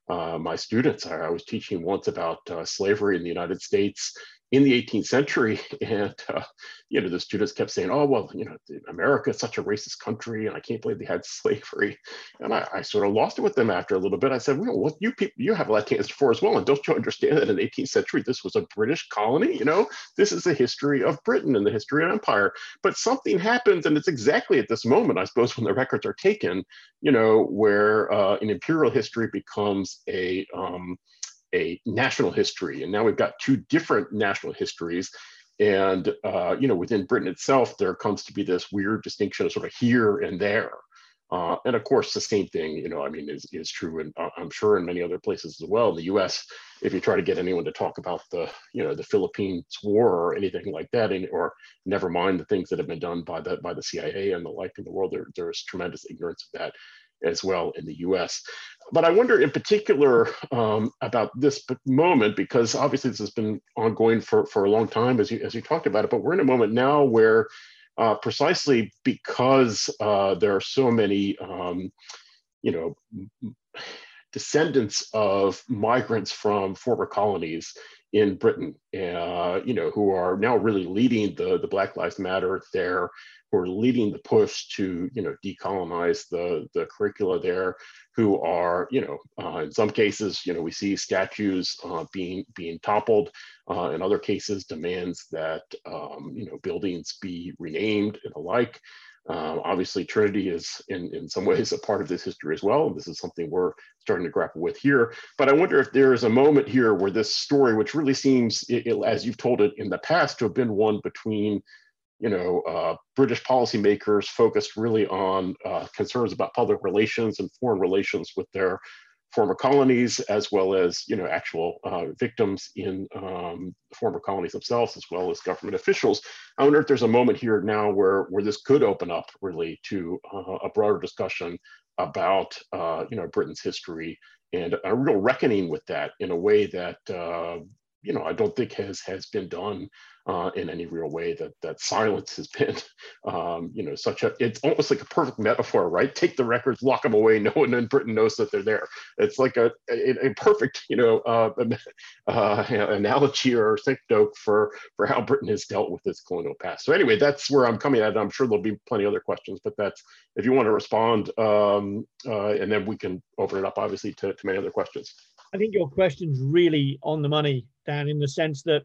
my students. I, I, was teaching once about uh, slavery in the United States in the 18th century and uh, you know the students kept saying oh well you know america is such a racist country and i can't believe they had slavery. And i, I sort of lost it with them after a little bit. I said well what you people you have lot answer for as well and don't you understand that in the 18th century this was a british colony? You know this is the history of britain and the history of empire. But something happens and it's exactly at this moment i suppose when the records are taken you know where uh, an imperial history becomes a um, a national history. And now we've got two different national histories. And, uh, you know, within Britain itself, there comes to be this weird distinction of sort of here and there. Uh, and of course, the same thing, you know, I mean, is, is true, and uh, I'm sure in many other places as well. In the U.S., if you try to get anyone to talk about the, you know, the Philippines War or anything like that, and, or never mind the things that have been done by the by the CIA and the like in the world, there, there's tremendous ignorance of that as well in the US. But I wonder in particular um, about this moment, because obviously this has been ongoing for, for a long time, as you, as you talked about it, but we're in a moment now where uh, precisely because uh, there are so many, um, you know, descendants of migrants from former colonies in Britain, uh, you know, who are now really leading the, the Black Lives Matter there who are leading the push to you know decolonize the the curricula there who are you know uh, in some cases you know we see statues uh, being being toppled uh, in other cases demands that um, you know buildings be renamed and the like uh, obviously Trinity is in, in some ways a part of this history as well. This is something we're starting to grapple with here. But I wonder if there is a moment here where this story, which really seems, it, it, as you've told it in the past, to have been one between you know, uh, British policymakers focused really on uh, concerns about public relations and foreign relations with their former colonies, as well as you know actual uh, victims in um, former colonies themselves, as well as government officials. I wonder if there's a moment here now where where this could open up really to uh, a broader discussion about uh, you know Britain's history and a real reckoning with that in a way that uh, you know I don't think has has been done uh, in any real way that that silence has been um, you know such a it's almost like a perfect metaphor right? Take the records lock them away no one in britain knows that they're there. It's like a a, a perfect you know uh, uh, analogy or synecdoche for for how britain has dealt with its colonial past. So anyway that's where i'm coming at i'm sure there'll be plenty other questions but that's if you want to respond um, uh, and then we can open it up obviously to, to many other questions I think your question's really on the money, Dan, in the sense that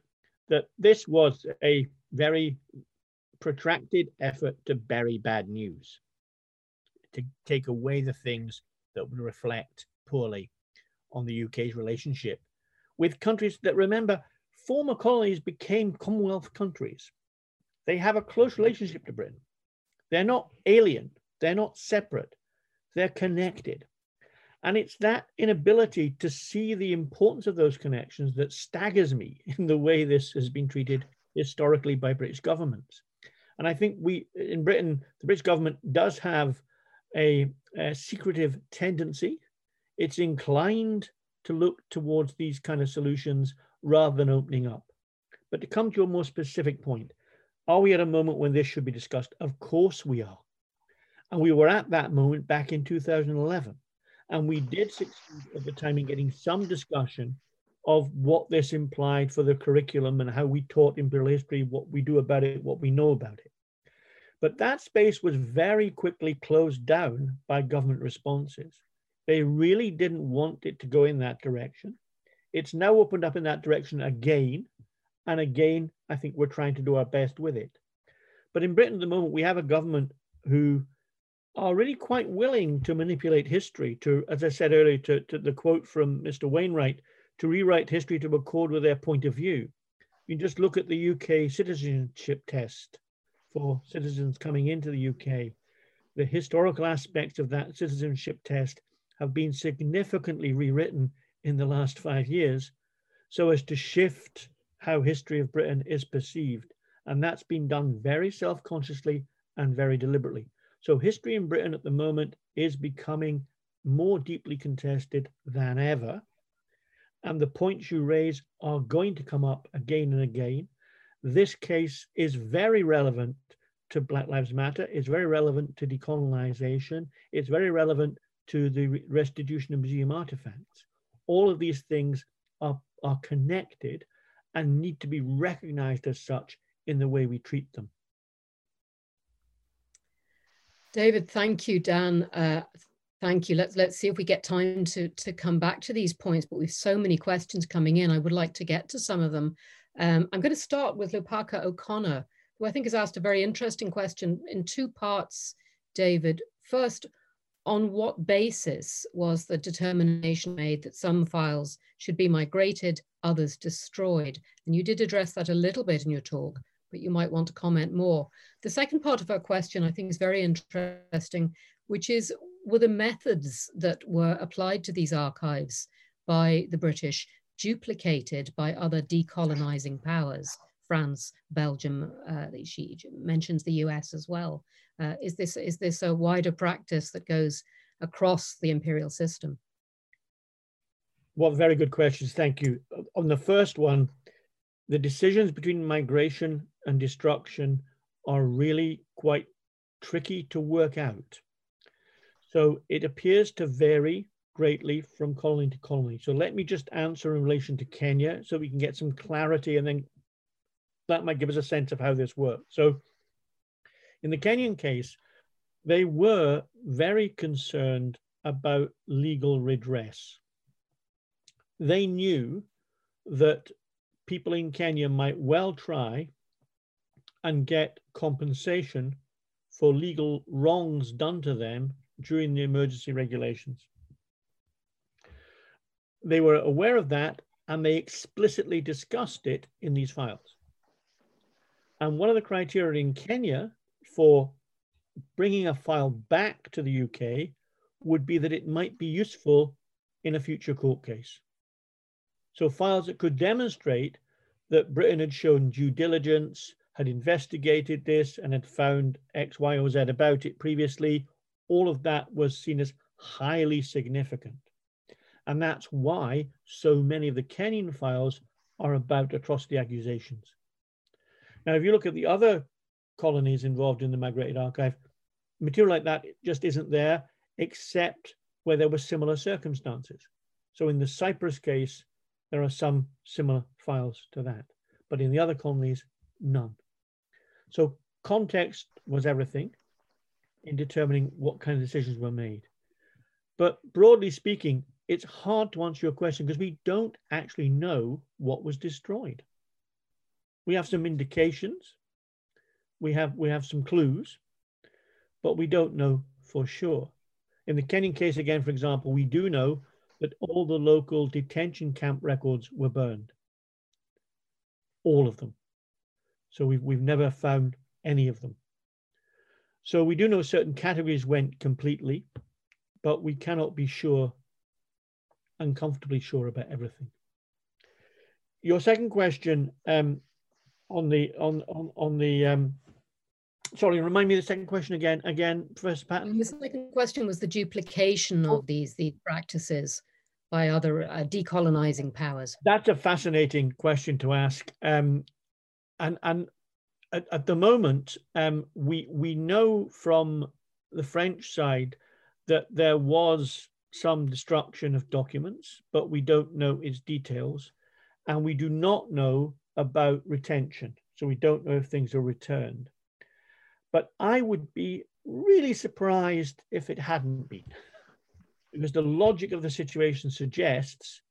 that this was a very protracted effort to bury bad news, to take away the things that would reflect poorly on the UK's relationship with countries that remember former colonies became Commonwealth countries. They have a close relationship to Britain. They're not alien, they're not separate, they're connected. And it's that inability to see the importance of those connections that staggers me in the way this has been treated historically by British governments. And I think we, in Britain, the British government does have a, a secretive tendency. It's inclined to look towards these kind of solutions rather than opening up. But to come to a more specific point, are we at a moment when this should be discussed? Of course we are. And we were at that moment back in 2011. And we did succeed at the time in getting some discussion of what this implied for the curriculum and how we taught imperial history, what we do about it, what we know about it. But that space was very quickly closed down by government responses. They really didn't want it to go in that direction. it's now opened up in that direction again. And again, I think we're trying to do our best with it. But in Britain at the moment, we have a government who are really quite willing to manipulate history to, as I said earlier, to, to the quote from Mr. Wainwright, to rewrite history to accord with their point of view. You just look at the UK citizenship test for citizens coming into the UK. The historical aspects of that citizenship test have been significantly rewritten in the last five years so as to shift how history of Britain is perceived. And that's been done very self-consciously and very deliberately. So history in Britain at the moment is becoming more deeply contested than ever. And the points you raise are going to come up again and again. This case is very relevant to Black Lives Matter. It's very relevant to decolonization. It's very relevant to the restitution of museum artifacts. All of these things are, are connected and need to be recognized as such in the way we treat them. David, thank you, Dan. Uh, thank you. Let's let's see if we get time to to come back to these points. But with so many questions coming in, I would like to get to some of them. Um, I'm going to start with Lopaka O'Connor, who I think has asked a very interesting question in two parts. David, first, on what basis was the determination made that some files should be migrated, others destroyed? And you did address that a little bit in your talk, but you might want to comment more. The second part of our question I think is very interesting, which is were the methods that were applied to these archives by the British duplicated by other decolonizing powers? France, Belgium, uh, she mentions the US as well. Uh, is, this, is this a wider practice that goes across the imperial system? Well, very good questions. Thank you. On the first one, the decisions between migration and destruction are really quite tricky to work out. So it appears to vary greatly from colony to colony. So let me just answer in relation to Kenya so we can get some clarity and then that might give us a sense of how this works. So in the Kenyan case, they were very concerned about legal redress. They knew that people in Kenya might well try and get compensation for legal wrongs done to them during the emergency regulations. They were aware of that and they explicitly discussed it in these files. And one of the criteria in Kenya for bringing a file back to the UK would be that it might be useful in a future court case. So files that could demonstrate that Britain had shown due diligence, had investigated this and had found X, Y, or Z about it previously, all of that was seen as highly significant. And that's why so many of the Kenyan files are about atrocity accusations. Now, if you look at the other colonies involved in the migrated archive, material like that just isn't there, except where there were similar circumstances. So in the Cyprus case, there are some similar files to that, but in the other colonies, none. So context was everything in determining what kind of decisions were made. But broadly speaking, it's hard to answer your question because we don't actually know what was destroyed. We have some indications, we have we have some clues, but we don't know for sure. In the Kenyan case again, for example, we do know that all the local detention camp records were burned. All of them. So we've, we've never found any of them. So we do know certain categories went completely, but we cannot be sure, uncomfortably sure about everything. Your second question um, on the on on on the um, sorry, remind me the second question again. Again, Professor Patten. The second question was the duplication of these these practices by other uh, decolonizing powers. That's a fascinating question to ask. Um, and and at, at the moment, um, we we know from the French side that there was some destruction of documents, but we don't know its details, and we do not know about retention. So we don't know if things are returned. But I would be really surprised if it hadn't been, because the logic of the situation suggests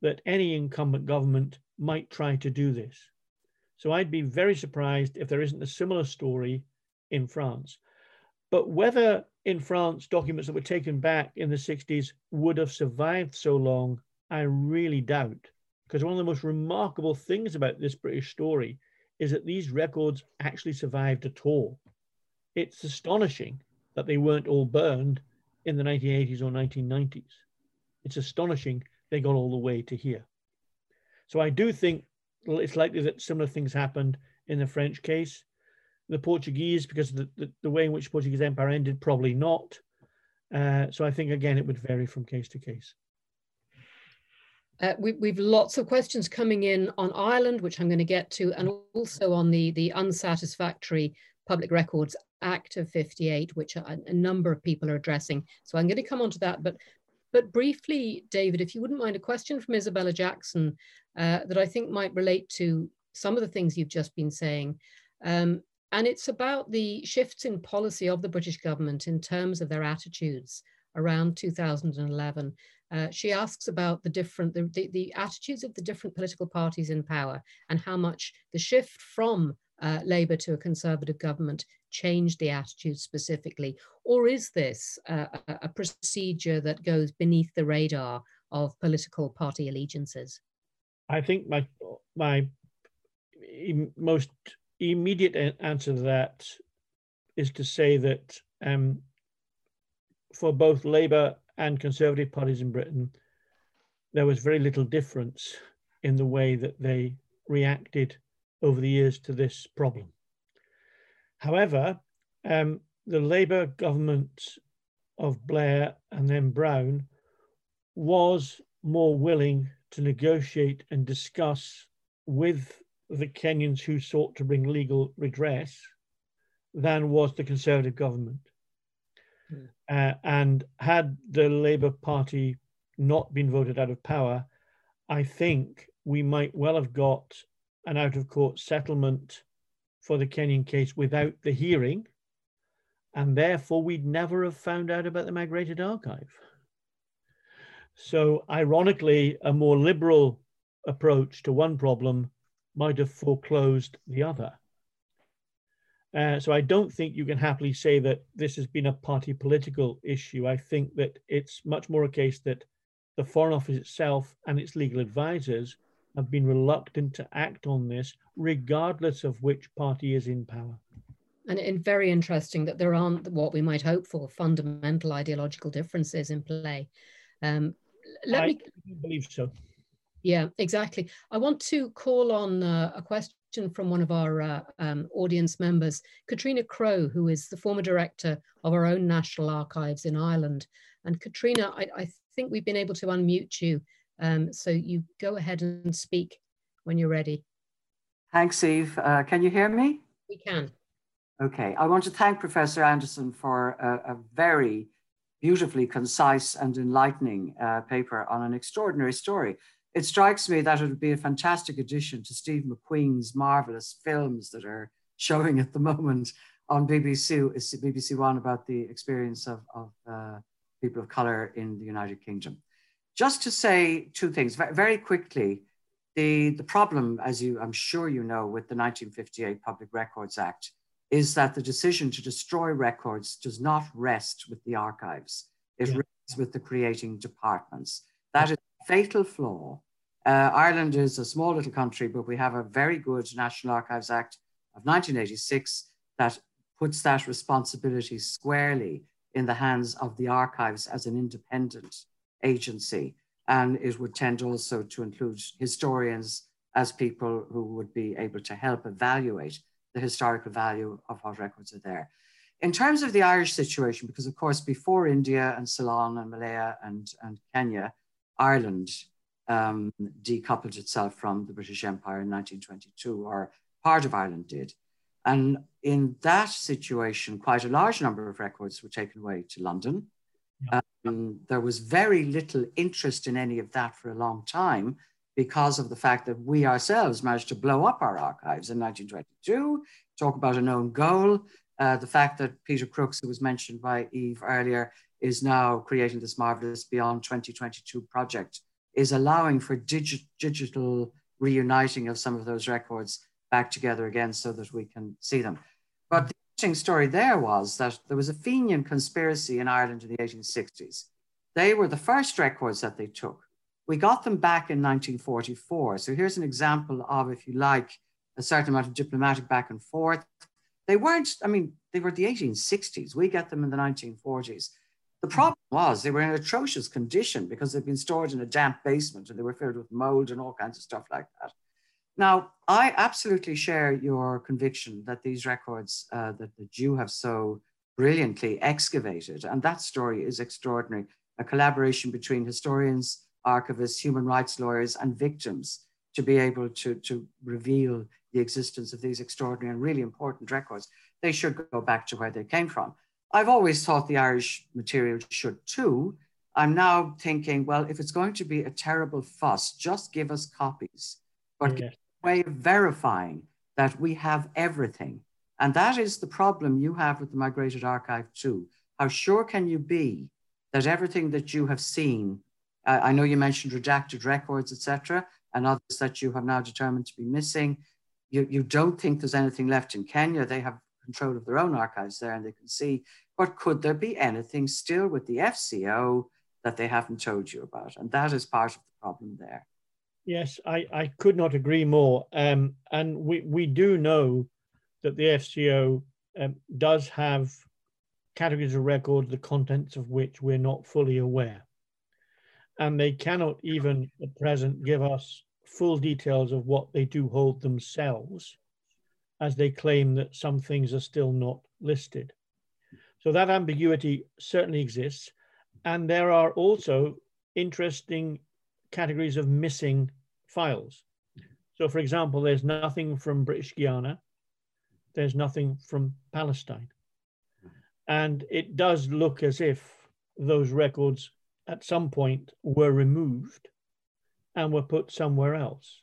that any incumbent government might try to do this. So I'd be very surprised if there isn't a similar story in France. But whether in France documents that were taken back in the 60s would have survived so long, I really doubt. Because one of the most remarkable things about this British story is that these records actually survived at all. It's astonishing that they weren't all burned in the 1980s or 1990s. It's astonishing they got all the way to here. So I do think it's likely that similar things happened in the French case. The Portuguese, because the, the, the way in which Portuguese Empire ended, probably not. Uh, so I think, again, it would vary from case to case. Uh, we, have lots of questions coming in on Ireland, which I'm going to get to, and also on the, the unsatisfactory Public Records Act of 58, which a, a number of people are addressing. So I'm going to come on to that. But, but briefly, David, if you wouldn't mind, a question from Isabella Jackson uh, that I think might relate to some of the things you've just been saying. Um, and it's about the shifts in policy of the British government in terms of their attitudes around 2011. Uh, she asks about the different the, the, the, attitudes of the different political parties in power and how much the shift from uh, Labour to a Conservative government changed the attitude specifically? Or is this a, a procedure that goes beneath the radar of political party allegiances? I think my my most immediate answer to that is to say that um, for both Labour and Conservative parties in Britain, there was very little difference in the way that they reacted over the years to this problem. However, um, the Labour government of Blair and then Brown was more willing to negotiate and discuss with the Kenyans who sought to bring legal redress than was the Conservative government. Mm. Uh, and had the Labour Party not been voted out of power, I think we might well have got an out of court settlement for the Kenyan case without the hearing, and therefore we'd never have found out about the migrated archive. So, ironically, a more liberal approach to one problem might have foreclosed the other. Uh, so, I don't think you can happily say that this has been a party political issue. I think that it's much more a case that the Foreign Office itself and its legal advisors have been reluctant to act on this, regardless of which party is in power. And, it's very interesting that there aren't what we might hope for fundamental ideological differences in play. Um, let I me believe so. Yeah, exactly. I want to call on uh, a question from one of our uh, um, audience members, Catriona Crowe, who is the former director of our own National Archives in Ireland. And Catriona, I, I think we've been able to unmute you. Um, so you go ahead and speak when you're ready. Thanks, Eve. Uh, can you hear me? We can. Okay. I want to thank Professor Anderson for a, a very beautifully concise and enlightening uh, paper on an extraordinary story. It strikes me that it would be a fantastic addition to Steve McQueen's marvelous films that are showing at the moment on BBC, BBC One about the experience of, of uh, people of color in the United Kingdom. Just to say two things very quickly, the, the problem, as you I'm sure you know, with the 1958 Public Records Act is that the decision to destroy records does not rest with the archives. It yeah. rests with the creating departments. That is a fatal flaw. Uh, Ireland is a small little country, but we have a very good National Archives Act of 1986 that puts that responsibility squarely in the hands of the archives as an independent agency. And it would tend also to include historians as people who would be able to help evaluate the historical value of what records are there. In terms of the Irish situation, because of course, before India and Ceylon and Malaya and, and Kenya, Ireland um, decoupled itself from the British Empire in 1922, or part of Ireland did. And in that situation, quite a large number of records were taken away to London. Um, there was very little interest in any of that for a long time because of the fact that we ourselves managed to blow up our archives in 1922. Talk about a known goal. Uh, the fact that Peter Crooks, who was mentioned by Eve earlier, is now creating this marvelous Beyond 2022 project is allowing for digi- digital reuniting of some of those records back together again so that we can see them. Interesting story there was that there was a Fenian conspiracy in Ireland in the 1860s. They were the first records that they took. We got them back in 1944. So here's an example of, if you like, a certain amount of diplomatic back and forth. They weren't, I mean, they were the 1860s. We get them in the 1940s. The hmm. problem was they were in atrocious condition because they'd been stored in a damp basement and they were filled with mold and all kinds of stuff like that. Now, I absolutely share your conviction that these records uh, that, you have so brilliantly excavated, and that story is extraordinary, a collaboration between historians, archivists, human rights lawyers, and victims to be able to, to reveal the existence of these extraordinary and really important records. They should go back to where they came from. I've always thought the Irish material should too. I'm now thinking, well, if it's going to be a terrible fuss, just give us copies, but yes. Way of verifying that we have everything. And that is the problem you have with the Migrated Archive too. How sure can you be that everything that you have seen, uh, I know you mentioned redacted records, etc., and others that you have now determined to be missing, you, you don't think there's anything left in Kenya. They have control of their own archives there and they can see, but could there be anything still with the FCO that they haven't told you about? And that is part of the problem there. Yes, I, I could not agree more. Um, and we, we do know that the FCO um, does have categories of records, the contents of which we're not fully aware. And they cannot even at present give us full details of what they do hold themselves as they claim that some things are still not listed. So that ambiguity certainly exists. And there are also interesting categories of missing files. So, for example, there's nothing from British Guiana, there's nothing from Palestine. And it does look as if those records at some point were removed and were put somewhere else.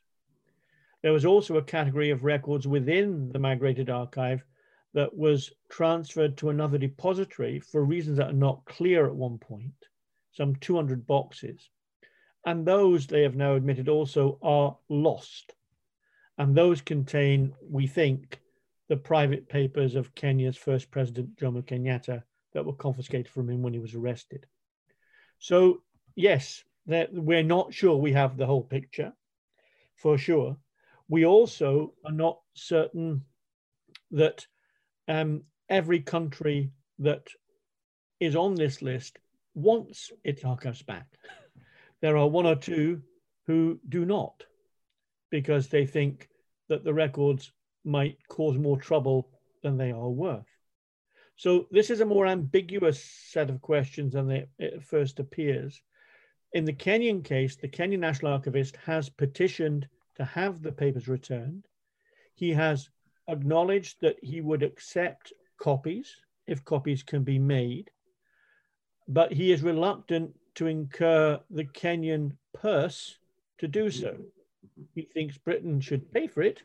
There was also a category of records within the migrated archive that was transferred to another depository for reasons that are not clear at one point, some 200 boxes. And those, they have now admitted, also are lost. And those contain, we think, the private papers of Kenya's first president, Jomo Kenyatta, that were confiscated from him when he was arrested. So, yes, we're not sure we have the whole picture, for sure. We also are not certain that um, every country that is on this list wants its archives back. There are one or two who do not because they think that the records might cause more trouble than they are worth. So this is a more ambiguous set of questions than it first appears. In the Kenyan case, the Kenyan National Archivist has petitioned to have the papers returned. He has acknowledged that he would accept copies if copies can be made, but he is reluctant to incur the Kenyan purse to do so. He thinks Britain should pay for it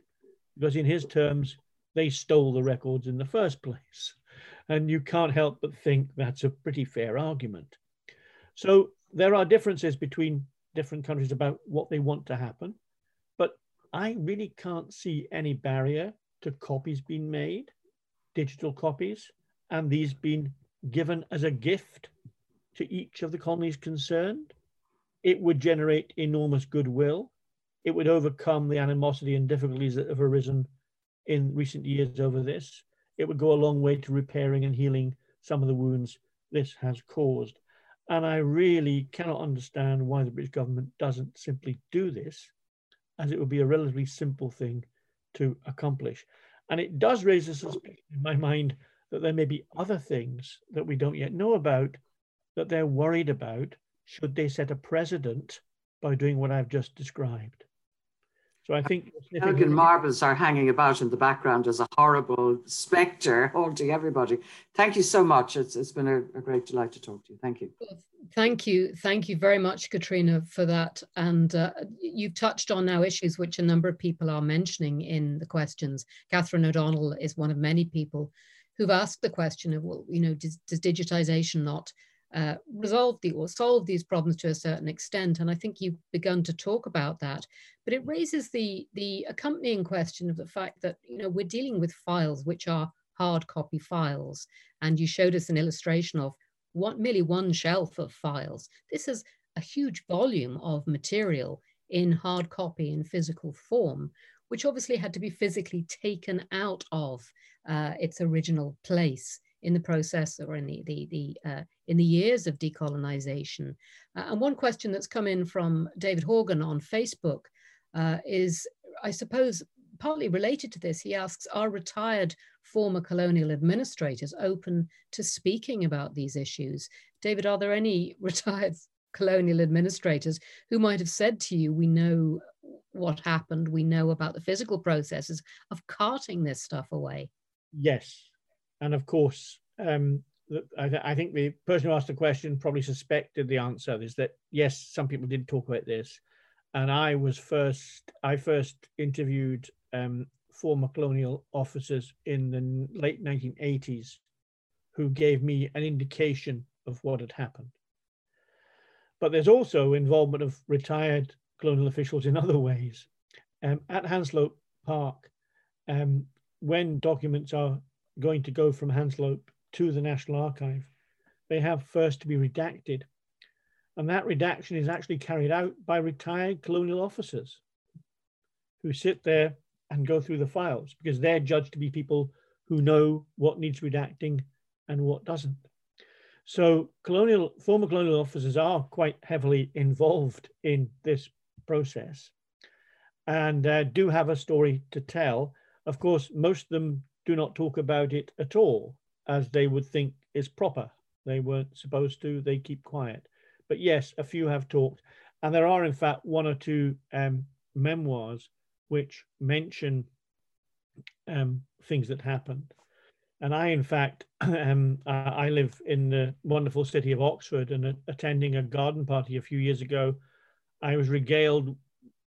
because, in his terms, they stole the records in the first place. And you can't help but think that's a pretty fair argument. So there are differences between different countries about what they want to happen. But I really can't see any barrier to copies being made, digital copies, and these being given as a gift to each of the colonies concerned. It would generate enormous goodwill. It would overcome the animosity and difficulties that have arisen in recent years over this. It would go a long way to repairing and healing some of the wounds this has caused. And I really cannot understand why the British government doesn't simply do this as it would be a relatively simple thing to accomplish. And it does raise a suspicion in my mind that there may be other things that we don't yet know about that they're worried about should they set a precedent by doing what I've just described. So I think Elgin marbles are hanging about in the background as a horrible spectre haunting everybody. Thank you so much. It's, it's been a, a great delight to talk to you. Thank you. Thank you. Thank you very much, Catriona, for that. And uh, you've touched on now issues which a number of people are mentioning in the questions. Catherine O'Donnell is one of many people who've asked the question of, well, you know, does, does digitization not uh, resolve the or solve these problems to a certain extent. And I think you've begun to talk about that. But it raises the the accompanying question of the fact that you know we're dealing with files which are hard copy files, and you showed us an illustration of what merely one shelf of files. This is a huge volume of material in hard copy in physical form, which obviously had to be physically taken out of uh, its original place in the process or in the, the, the uh, in the years of decolonization. Uh, and one question that's come in from David Horgan on Facebook uh, is, I suppose, partly related to this. He asks, are retired former colonial administrators open to speaking about these issues? David, are there any retired colonial administrators who might have said to you, we know what happened, we know about the physical processes of carting this stuff away? Yes. And of course, um, I, th I, think the person who asked the question probably suspected the answer is that yes, some people did talk about this. And I was first, I first interviewed um, former colonial officers in the late 1980s who gave me an indication of what had happened. But there's also involvement of retired colonial officials in other ways. Um, at Hanslope Park, um, when documents are going to go from Hanslope to the National Archive, they have first to be redacted. And that redaction is actually carried out by retired colonial officers who sit there and go through the files because they're judged to be people who know what needs redacting and what doesn't. So colonial, former colonial officers are quite heavily involved in this process and uh, do have a story to tell. Of course, most of them do not talk about it at all as they would think is proper. They weren't supposed to, they keep quiet. But yes, a few have talked. And there are, in fact, one or two um, memoirs which mention um, things that happened. And I, in fact, um, I live in the wonderful city of Oxford and attending a garden party a few years ago, I was regaled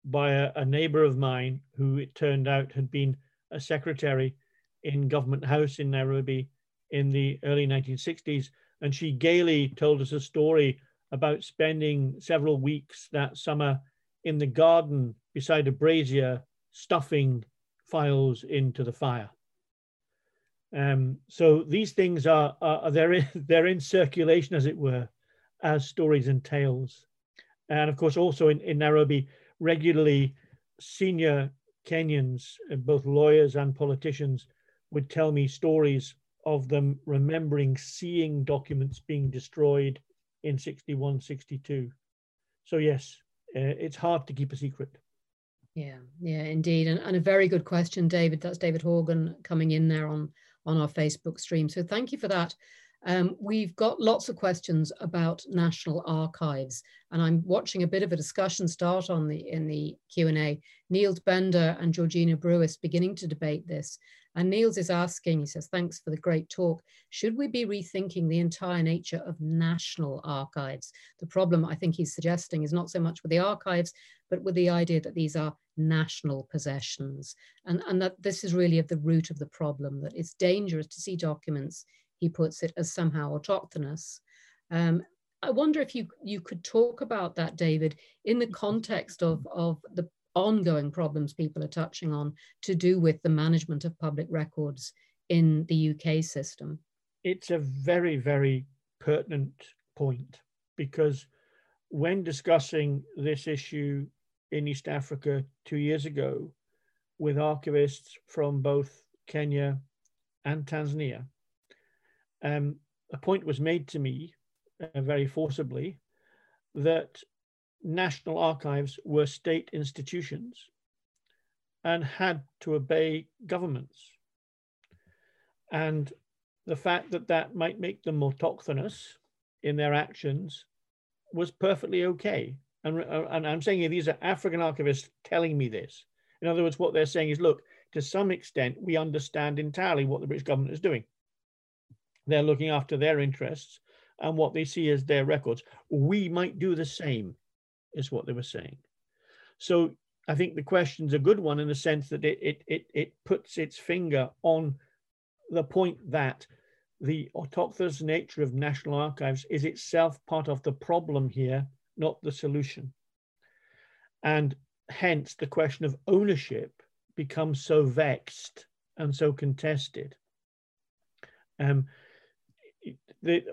by a, a neighbor of mine who it turned out had been a secretary in Government House in Nairobi in the early 1960s. And she gaily told us a story about spending several weeks that summer in the garden beside a brazier, stuffing files into the fire. Um, so these things are, are they're in, they're in circulation, as it were, as stories and tales. And of course, also in, in Nairobi, regularly senior Kenyans, both lawyers and politicians, would tell me stories of them remembering seeing documents being destroyed in 61, 62. So yes, uh, it's hard to keep a secret. Yeah, yeah, indeed. And, and a very good question, David. That's David Horgan coming in there on, on our Facebook stream. So thank you for that. Um, we've got lots of questions about national archives, and I'm watching a bit of a discussion start on the in the Q&A. Niels Bender and Georgina Brewis beginning to debate this. And Niels is asking, he says, thanks for the great talk. Should we be rethinking the entire nature of national archives? The problem I think he's suggesting is not so much with the archives, but with the idea that these are national possessions. And, and that this is really at the root of the problem, that it's dangerous to see documents, he puts it, as somehow autochthonous. Um, I wonder if you, you could talk about that, David, in the context of, of the ongoing problems people are touching on to do with the management of public records in the UK system? It's a very, very pertinent point because when discussing this issue in East Africa two years ago with archivists from both Kenya and Tanzania, um, a point was made to me uh, very forcibly that national archives were state institutions and had to obey governments. And the fact that that might make them autochthonous in their actions was perfectly okay. And, uh, and I'm saying these are African archivists telling me this. In other words, what they're saying is, look, to some extent, we understand entirely what the British government is doing. They're looking after their interests and what they see as their records. We might do the same is what they were saying. So I think the question's a good one in the sense that it, it, it, it puts its finger on the point that the autochthonous nature of National Archives is itself part of the problem here, not the solution. And hence the question of ownership becomes so vexed and so contested. Um, the,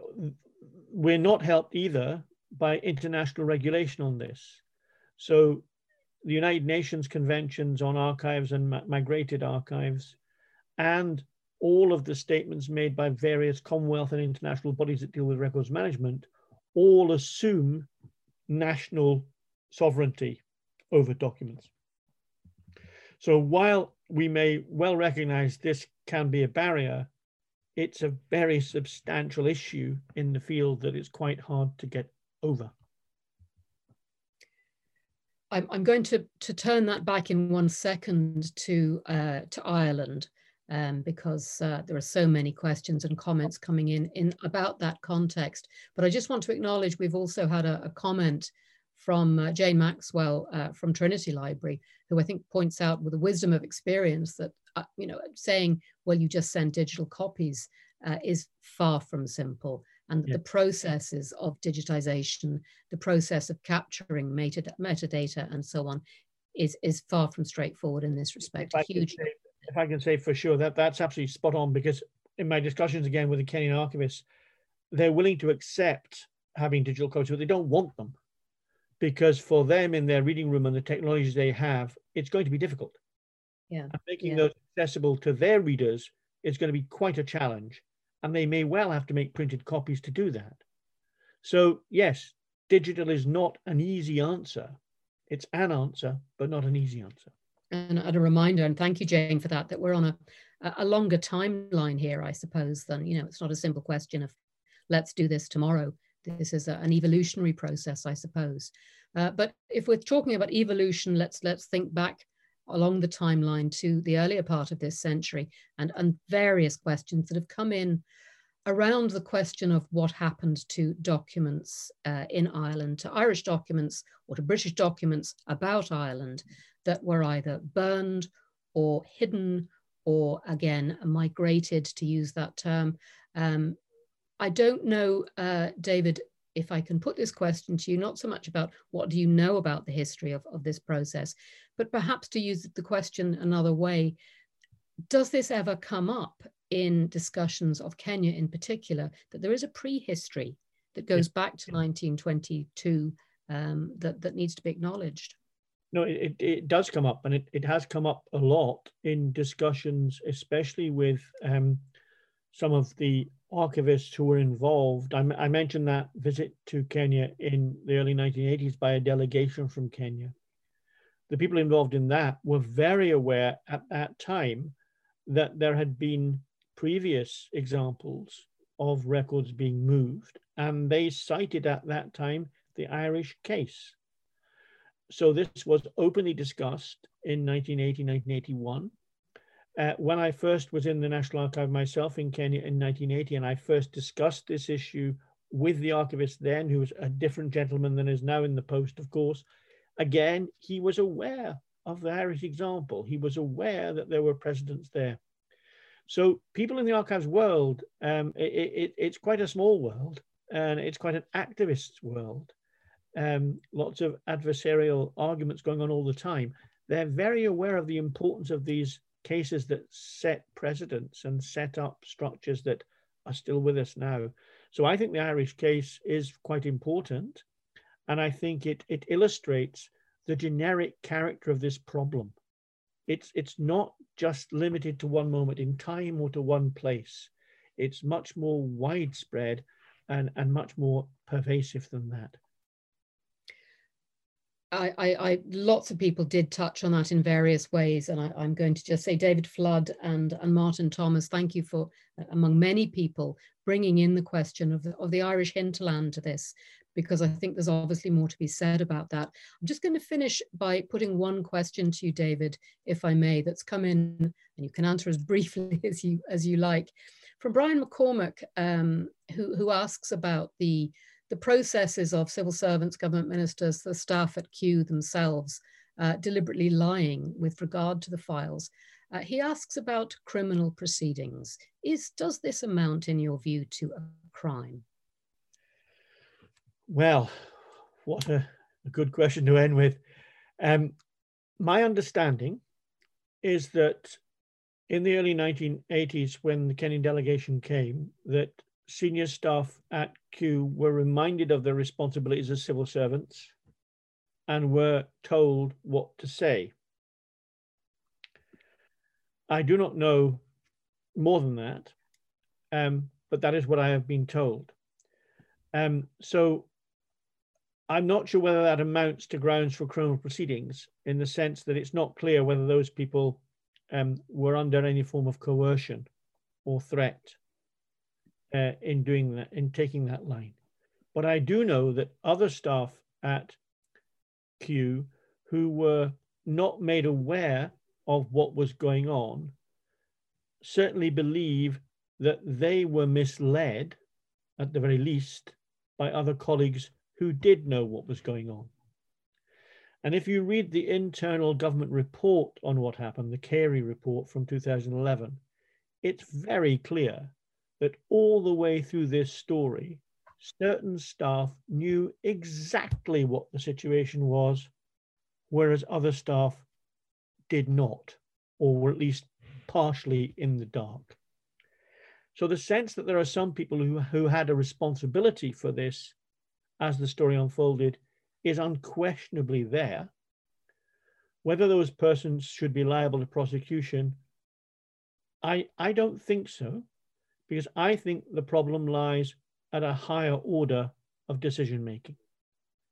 we're not helped either by international regulation on this. So the United Nations conventions on archives and migrated archives and all of the statements made by various Commonwealth and international bodies that deal with records management all assume national sovereignty over documents. So while we may well recognize this can be a barrier, it's a very substantial issue in the field that is quite hard to get over. I'm, going to, to turn that back in one second to, uh, to Ireland um, because uh, there are so many questions and comments coming in, in about that context. But I just want to acknowledge we've also had a, a comment from uh, Jane Maxwell uh, from Trinity Library, who I think points out with the wisdom of experience that, uh, you know, saying, well, you just send digital copies uh, is far from simple. And yeah. the processes of digitization, the process of capturing meta metadata and so on is, is far from straightforward in this respect. Huge. Say, if I can say for sure that that's absolutely spot on because in my discussions again with the Kenyan archivists, they're willing to accept having digital copies, but they don't want them because for them in their reading room and the technologies they have, it's going to be difficult. Yeah. And making yeah. those accessible to their readers is going to be quite a challenge. And they may well have to make printed copies to do that. So, yes, digital is not an easy answer. It's an answer, but not an easy answer. And, a reminder, and thank you, Jane, for that, that we're on a, a longer timeline here, I suppose, than, you know, it's not a simple question of let's do this tomorrow. This is a, an evolutionary process, I suppose. Uh, but if we're talking about evolution, let's let's think back along the timeline to the earlier part of this century and, and various questions that have come in around the question of what happened to documents uh, in Ireland, to Irish documents or to British documents about Ireland that were either burned or hidden or again migrated, to use that term, um, I don't know, uh, David, if I can put this question to you, not so much about what do you know about the history of, of this process, but perhaps to use the question another way. Does this ever come up in discussions of Kenya in particular, that there is a prehistory that goes back to 1922 um, that, that needs to be acknowledged? No, it, it does come up, and it, it has come up a lot in discussions, especially with um, some of the archivists who were involved. I, mentioned that visit to Kenya in the early 1980s by a delegation from Kenya. The people involved in that were very aware at that time that there had been previous examples of records being moved, and they cited at that time the Irish case. So this was openly discussed in 1980, 1981 uh, when I first was in the National Archive myself in Kenya in 1980, and I first discussed this issue with the archivist then, who was a different gentleman than is now in the post, of course, again, he was aware of the Irish example. He was aware that there were precedents there. So people in the archives world, um, it, it, it's quite a small world, and it's quite an activist world. Um, lots of adversarial arguments going on all the time. They're very aware of the importance of these cases that set precedents and set up structures that are still with us now. So I think the Irish case is quite important. And I think it, it illustrates the generic character of this problem. It's, it's not just limited to one moment in time or to one place. It's much more widespread and, and much more pervasive than that. I, I, I, lots of people did touch on that in various ways, and I, am going to just say David Flood and, and Martin Thomas, thank you for, among many people, bringing in the question of the, of the Irish hinterland to this, because I think there's obviously more to be said about that. I'm just going to finish by putting one question to you, David, if I may, that's come in, and you can answer as briefly as you as you like, from Brian McCormack, um, who who asks about the the processes of civil servants, government ministers, the staff at Kew themselves, uh, deliberately lying with regard to the files. Uh, he asks about criminal proceedings. Is, does this amount, in your view, to a crime? Well, what a, a good question to end with. Um, my understanding is that in the early 1980s, when the Kenyan delegation came, that senior staff at Kew were reminded of their responsibilities as civil servants and were told what to say. I do not know more than that, um, but that is what I have been told. Um, so I'm not sure whether that amounts to grounds for criminal proceedings in the sense that it's not clear whether those people um, were under any form of coercion or threat uh, in doing that, in taking that line. But I do know that other staff at Kew who were not made aware of what was going on certainly believe that they were misled, at the very least, by other colleagues who did know what was going on. And if you read the internal government report on what happened, the Cary report from 2011, it's very clear that all the way through this story, certain staff knew exactly what the situation was, whereas other staff did not, or were at least partially in the dark. So the sense that there are some people who, who had a responsibility for this as the story unfolded is unquestionably there. Whether those persons should be liable to prosecution, I, I don't think so, because I think the problem lies at a higher order of decision making.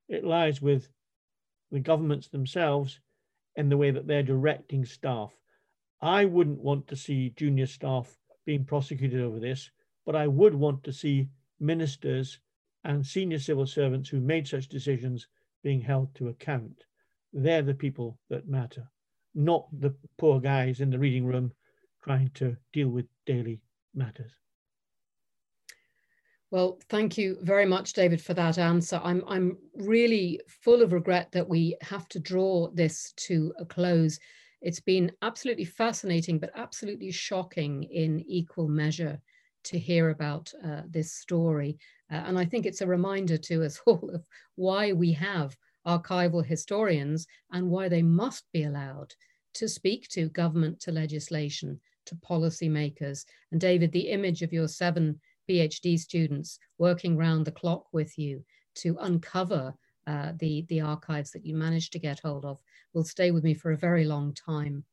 It lies with the governments themselves and the way that they're directing staff. I wouldn't want to see junior staff being prosecuted over this, but I would want to see ministers and senior civil servants who made such decisions being held to account. They're the people that matter, not the poor guys in the reading room trying to deal with daily matters. Well, thank you very much, David, for that answer. I'm, I'm really full of regret that we have to draw this to a close. It's been absolutely fascinating, but absolutely shocking in equal measure to hear about uh, this story. Uh, and I think it's a reminder to us all of why we have archival historians and why they must be allowed to speak to government, to legislation, to policymakers. And David, the image of your seven PhD students working round the clock with you to uncover uh, the, the archives that you managed to get hold of will stay with me for a very long time.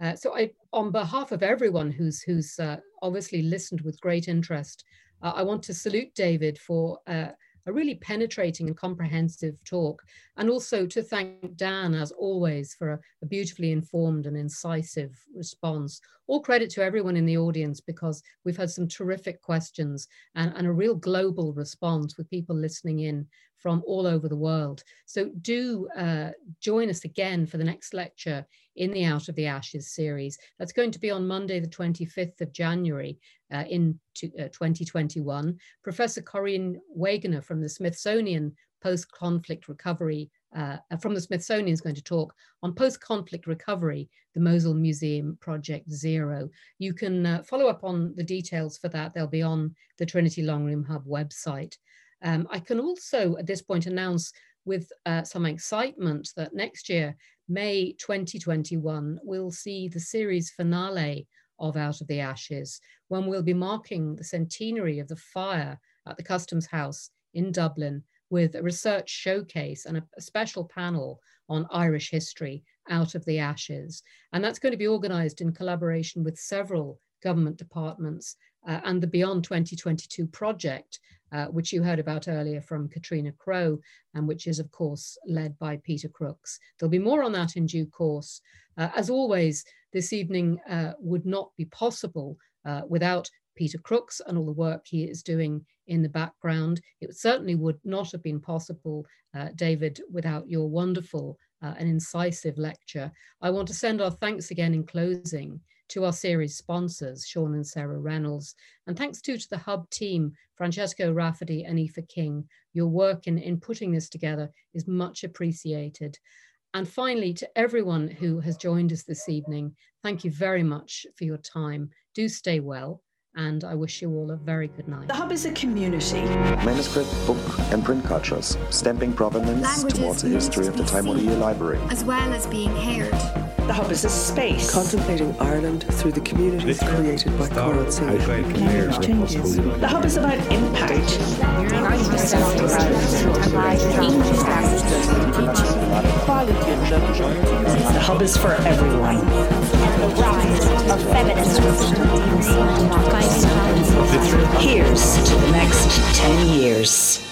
Uh, so I, on behalf of everyone who's, who's uh, obviously listened with great interest, uh, I want to salute David for uh, a really penetrating and comprehensive talk, and also to thank Dan, as always, for a, a, beautifully informed and incisive response. All credit to everyone in the audience because we've had some terrific questions and, and a real global response with people listening in from all over the world. So do uh, join us again for the next lecture in the Out of the Ashes series. That's going to be on Monday, the 25th of January uh, in to, uh, 2021. Professor Corinne Wegener from the Smithsonian Post-Conflict Recovery uh, from the Smithsonian is going to talk on post-conflict recovery, the Mosul Museum Project Zero. You can uh, follow up on the details for that. They'll be on the Trinity Long Room Hub website. Um, I can also at this point announce with uh, some excitement that next year, May 2021, we'll see the series finale of Out of the Ashes, when we'll be marking the centenary of the fire at the Customs House in Dublin with a research showcase and a, a special panel on Irish history out of the ashes. And that's going to be organized in collaboration with several government departments uh, and the Beyond 2022 project, uh, which you heard about earlier from Catriona Crowe, and which is, of course, led by Peter Crooks. There'll be more on that in due course. Uh, as always, this evening uh, would not be possible uh, without Peter Crooks and all the work he is doing in the background. It certainly would not have been possible, uh, David, without your wonderful and incisive lecture. I want to send our thanks again in closing to our series sponsors, Sean and Sarah Reynolds, and thanks too to the Hub team, Francesco Rafferty and Aoife King. Your work in, in putting this together is much appreciated. And finally, to everyone who has joined us this evening, Thank you very much for your time. Do stay well, and I wish you all a very good night. The Hub is a community. Manuscript, book, and print cultures, stamping provenance Languages towards the history of the Taimonia library. as well as being heard. The Hub is a space. Contemplating Ireland through the communities created by Coral Sea. The Hub is about impact. The Hub is for everyone. And the rise of feminism. Here's to the next 10 years.